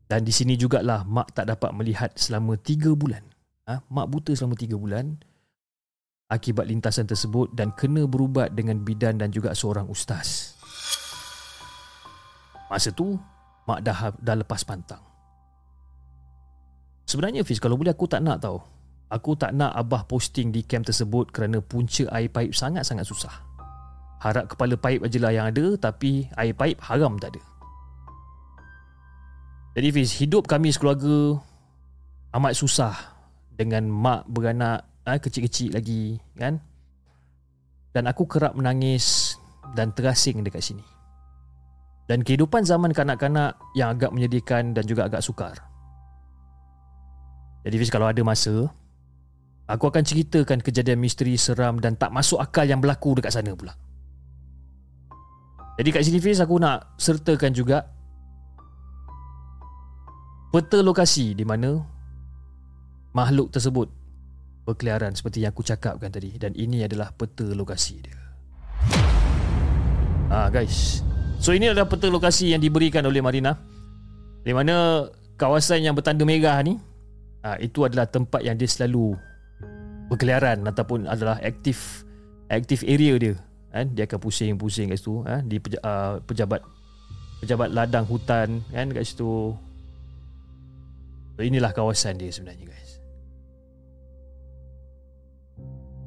Dan di sini jugalah Mak tak dapat melihat selama 3 bulan. Ha? Mak buta selama 3 bulan akibat lintasan tersebut dan kena berubat dengan bidan dan juga seorang ustaz. Masa tu, Mak dah, dah lepas pantang. Sebenarnya Fiz, kalau boleh aku tak nak tahu. Aku tak nak Abah posting di camp tersebut kerana punca air paip sangat-sangat susah. Harap kepala paip aje lah yang ada Tapi air paip haram tak ada Jadi Fiz Hidup kami sekeluarga Amat susah Dengan mak beranak eh, Kecil-kecil lagi Kan? Dan aku kerap menangis Dan terasing dekat sini. Dan kehidupan zaman kanak-kanak Yang agak menyedihkan Dan juga agak sukar. Jadi Fiz kalau ada masa Aku akan ceritakan kejadian misteri seram dan tak masuk akal yang berlaku dekat sana pula. Jadi kat sini Fiz aku nak sertakan juga peta lokasi di mana makhluk tersebut berkeliaran seperti yang aku cakapkan tadi dan ini adalah peta lokasi dia. Ah guys. So ini adalah peta lokasi yang diberikan oleh Marina di mana kawasan yang bertanda merah ni ah, itu adalah tempat yang dia selalu berkeliaran ataupun adalah aktif aktif area dia kan dia akan pusing-pusing kat situ ha? di uh, pejabat pejabat ladang hutan kan kat situ so, inilah kawasan dia sebenarnya guys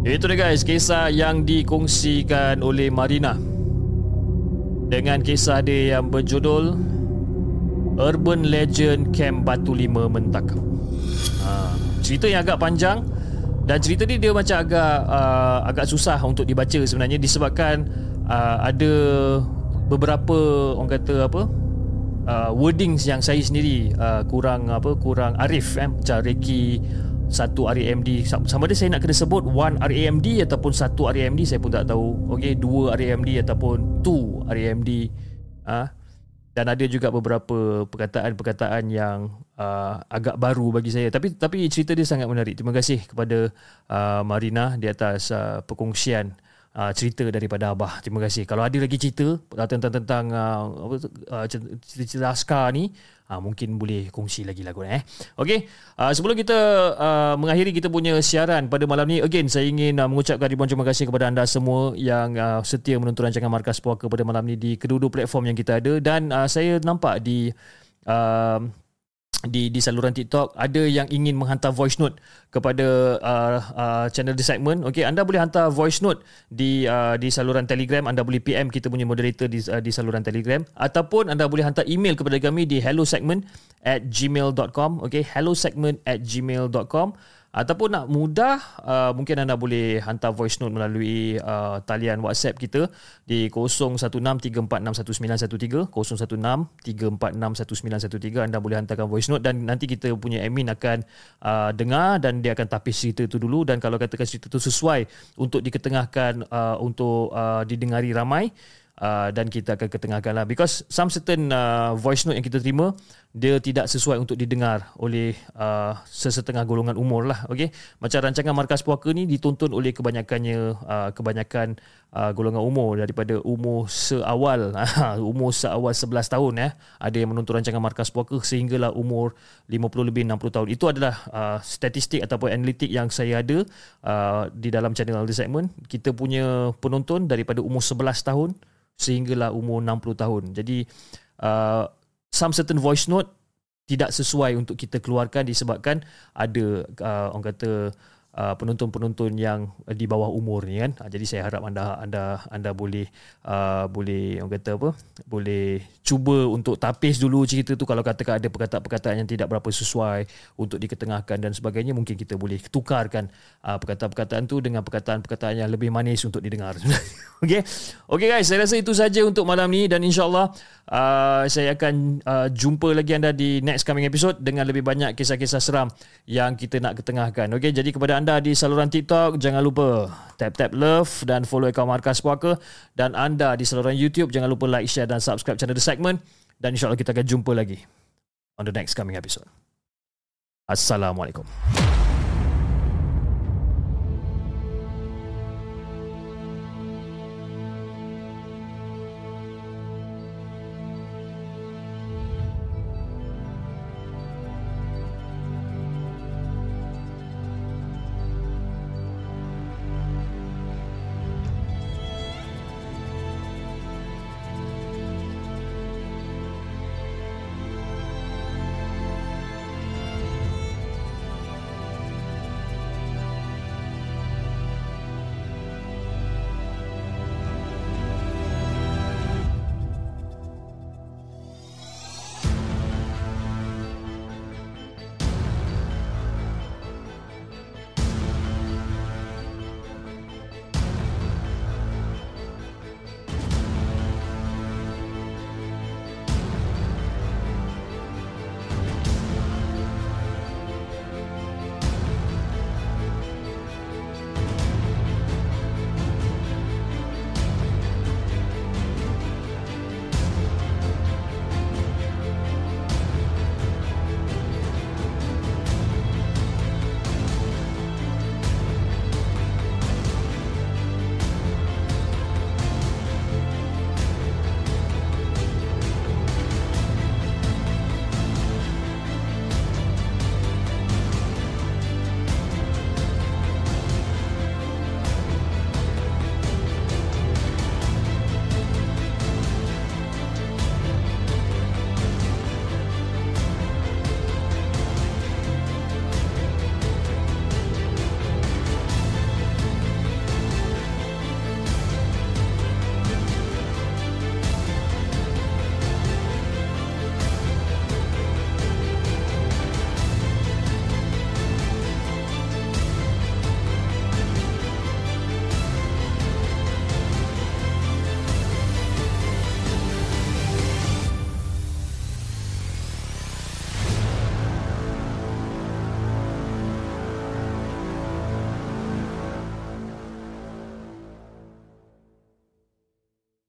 Itu dia guys, kisah yang dikongsikan oleh Marina. Dengan kisah dia yang berjudul Urban Legend Camp Batu Lima Mentakau. Ha, cerita yang agak panjang dan cerita ni dia macam agak uh, agak susah untuk dibaca sebenarnya disebabkan uh, ada beberapa orang kata apa uh, wordings yang saya sendiri uh, kurang apa kurang arif eh macam Reiki satu RAMD sama ada saya nak kena sebut one RAMD ataupun satu RAMD saya pun tak tahu. Okey dua RAMD ataupun two RAMD ah uh, dan ada juga beberapa perkataan-perkataan yang uh, agak baru bagi saya. Tapi tapi cerita dia sangat menarik. Terima kasih kepada uh, Marina di atas uh, perkongsian uh, cerita daripada abah. Terima kasih. Kalau ada lagi cerita tentang tentang uh, uh, cerita askar ni uh, mungkin boleh kongsi lagi lagu eh. Okey, uh, sebelum kita uh, mengakhiri kita punya siaran pada malam ni, again saya ingin uh, mengucapkan ribuan terima kasih kepada anda semua yang uh, setia menonton rancangan Markas Puaka pada malam ni di kedua-dua platform yang kita ada dan uh, saya nampak di uh, di di saluran TikTok ada yang ingin menghantar voice note kepada uh, uh, channel The Segment. Okey anda boleh hantar voice note di uh, di saluran Telegram. Anda boleh PM kita punya moderator di uh, di saluran Telegram. Ataupun anda boleh hantar email kepada kami di hellosegment at gmail.com okey hellosegment at gmail.com ataupun nak mudah uh, mungkin anda boleh hantar voice note melalui uh, talian WhatsApp kita di 0163461913 0163461913 anda boleh hantarkan voice note dan nanti kita punya admin akan uh, dengar dan dia akan tapis cerita itu dulu. Dan kalau katakan cerita itu sesuai untuk diketengahkan uh, untuk uh, didengari ramai Uh, dan kita akan ketengahkan lah. Because some certain uh, voice note yang kita terima dia tidak sesuai untuk didengar oleh uh, sesetengah golongan umur lah okey? Macam rancangan markas puaka ni ditonton oleh kebanyakannya uh, kebanyakan uh, golongan umur daripada umur seawal (laughs) umur seawal 11 tahun ya ada yang menonton rancangan markas puaka sehinggalah umur 50 lebih 60 tahun. Itu adalah uh, statistik ataupun analitik yang saya ada uh, di dalam channel The Segment. Kita punya penonton daripada umur 11 tahun sehinggalah umur 60 tahun. Jadi uh, some certain voice note tidak sesuai untuk kita keluarkan disebabkan ada uh, orang kata uh, penonton-penonton yang di bawah umur ni kan. Uh, jadi saya harap anda anda anda boleh uh, boleh orang kata apa? Boleh cuba untuk tapis dulu cerita tu kalau katakan ada perkataan-perkataan yang tidak berapa sesuai untuk diketengahkan dan sebagainya mungkin kita boleh tukarkan uh, perkataan-perkataan tu dengan perkataan-perkataan yang lebih manis untuk didengar. (laughs) Okey. Okey guys, saya rasa itu saja untuk malam ni dan insyaallah uh, saya akan uh, jumpa lagi anda di next coming episode dengan lebih banyak kisah-kisah seram yang kita nak ketengahkan. Okey, jadi kepada anda di saluran TikTok, jangan lupa tap-tap love dan follow akaun Markas Puaka. Dan anda di saluran YouTube, jangan lupa like, share dan subscribe channel The Segment. Dan insyaAllah kita akan jumpa lagi on the next coming episode. Assalamualaikum.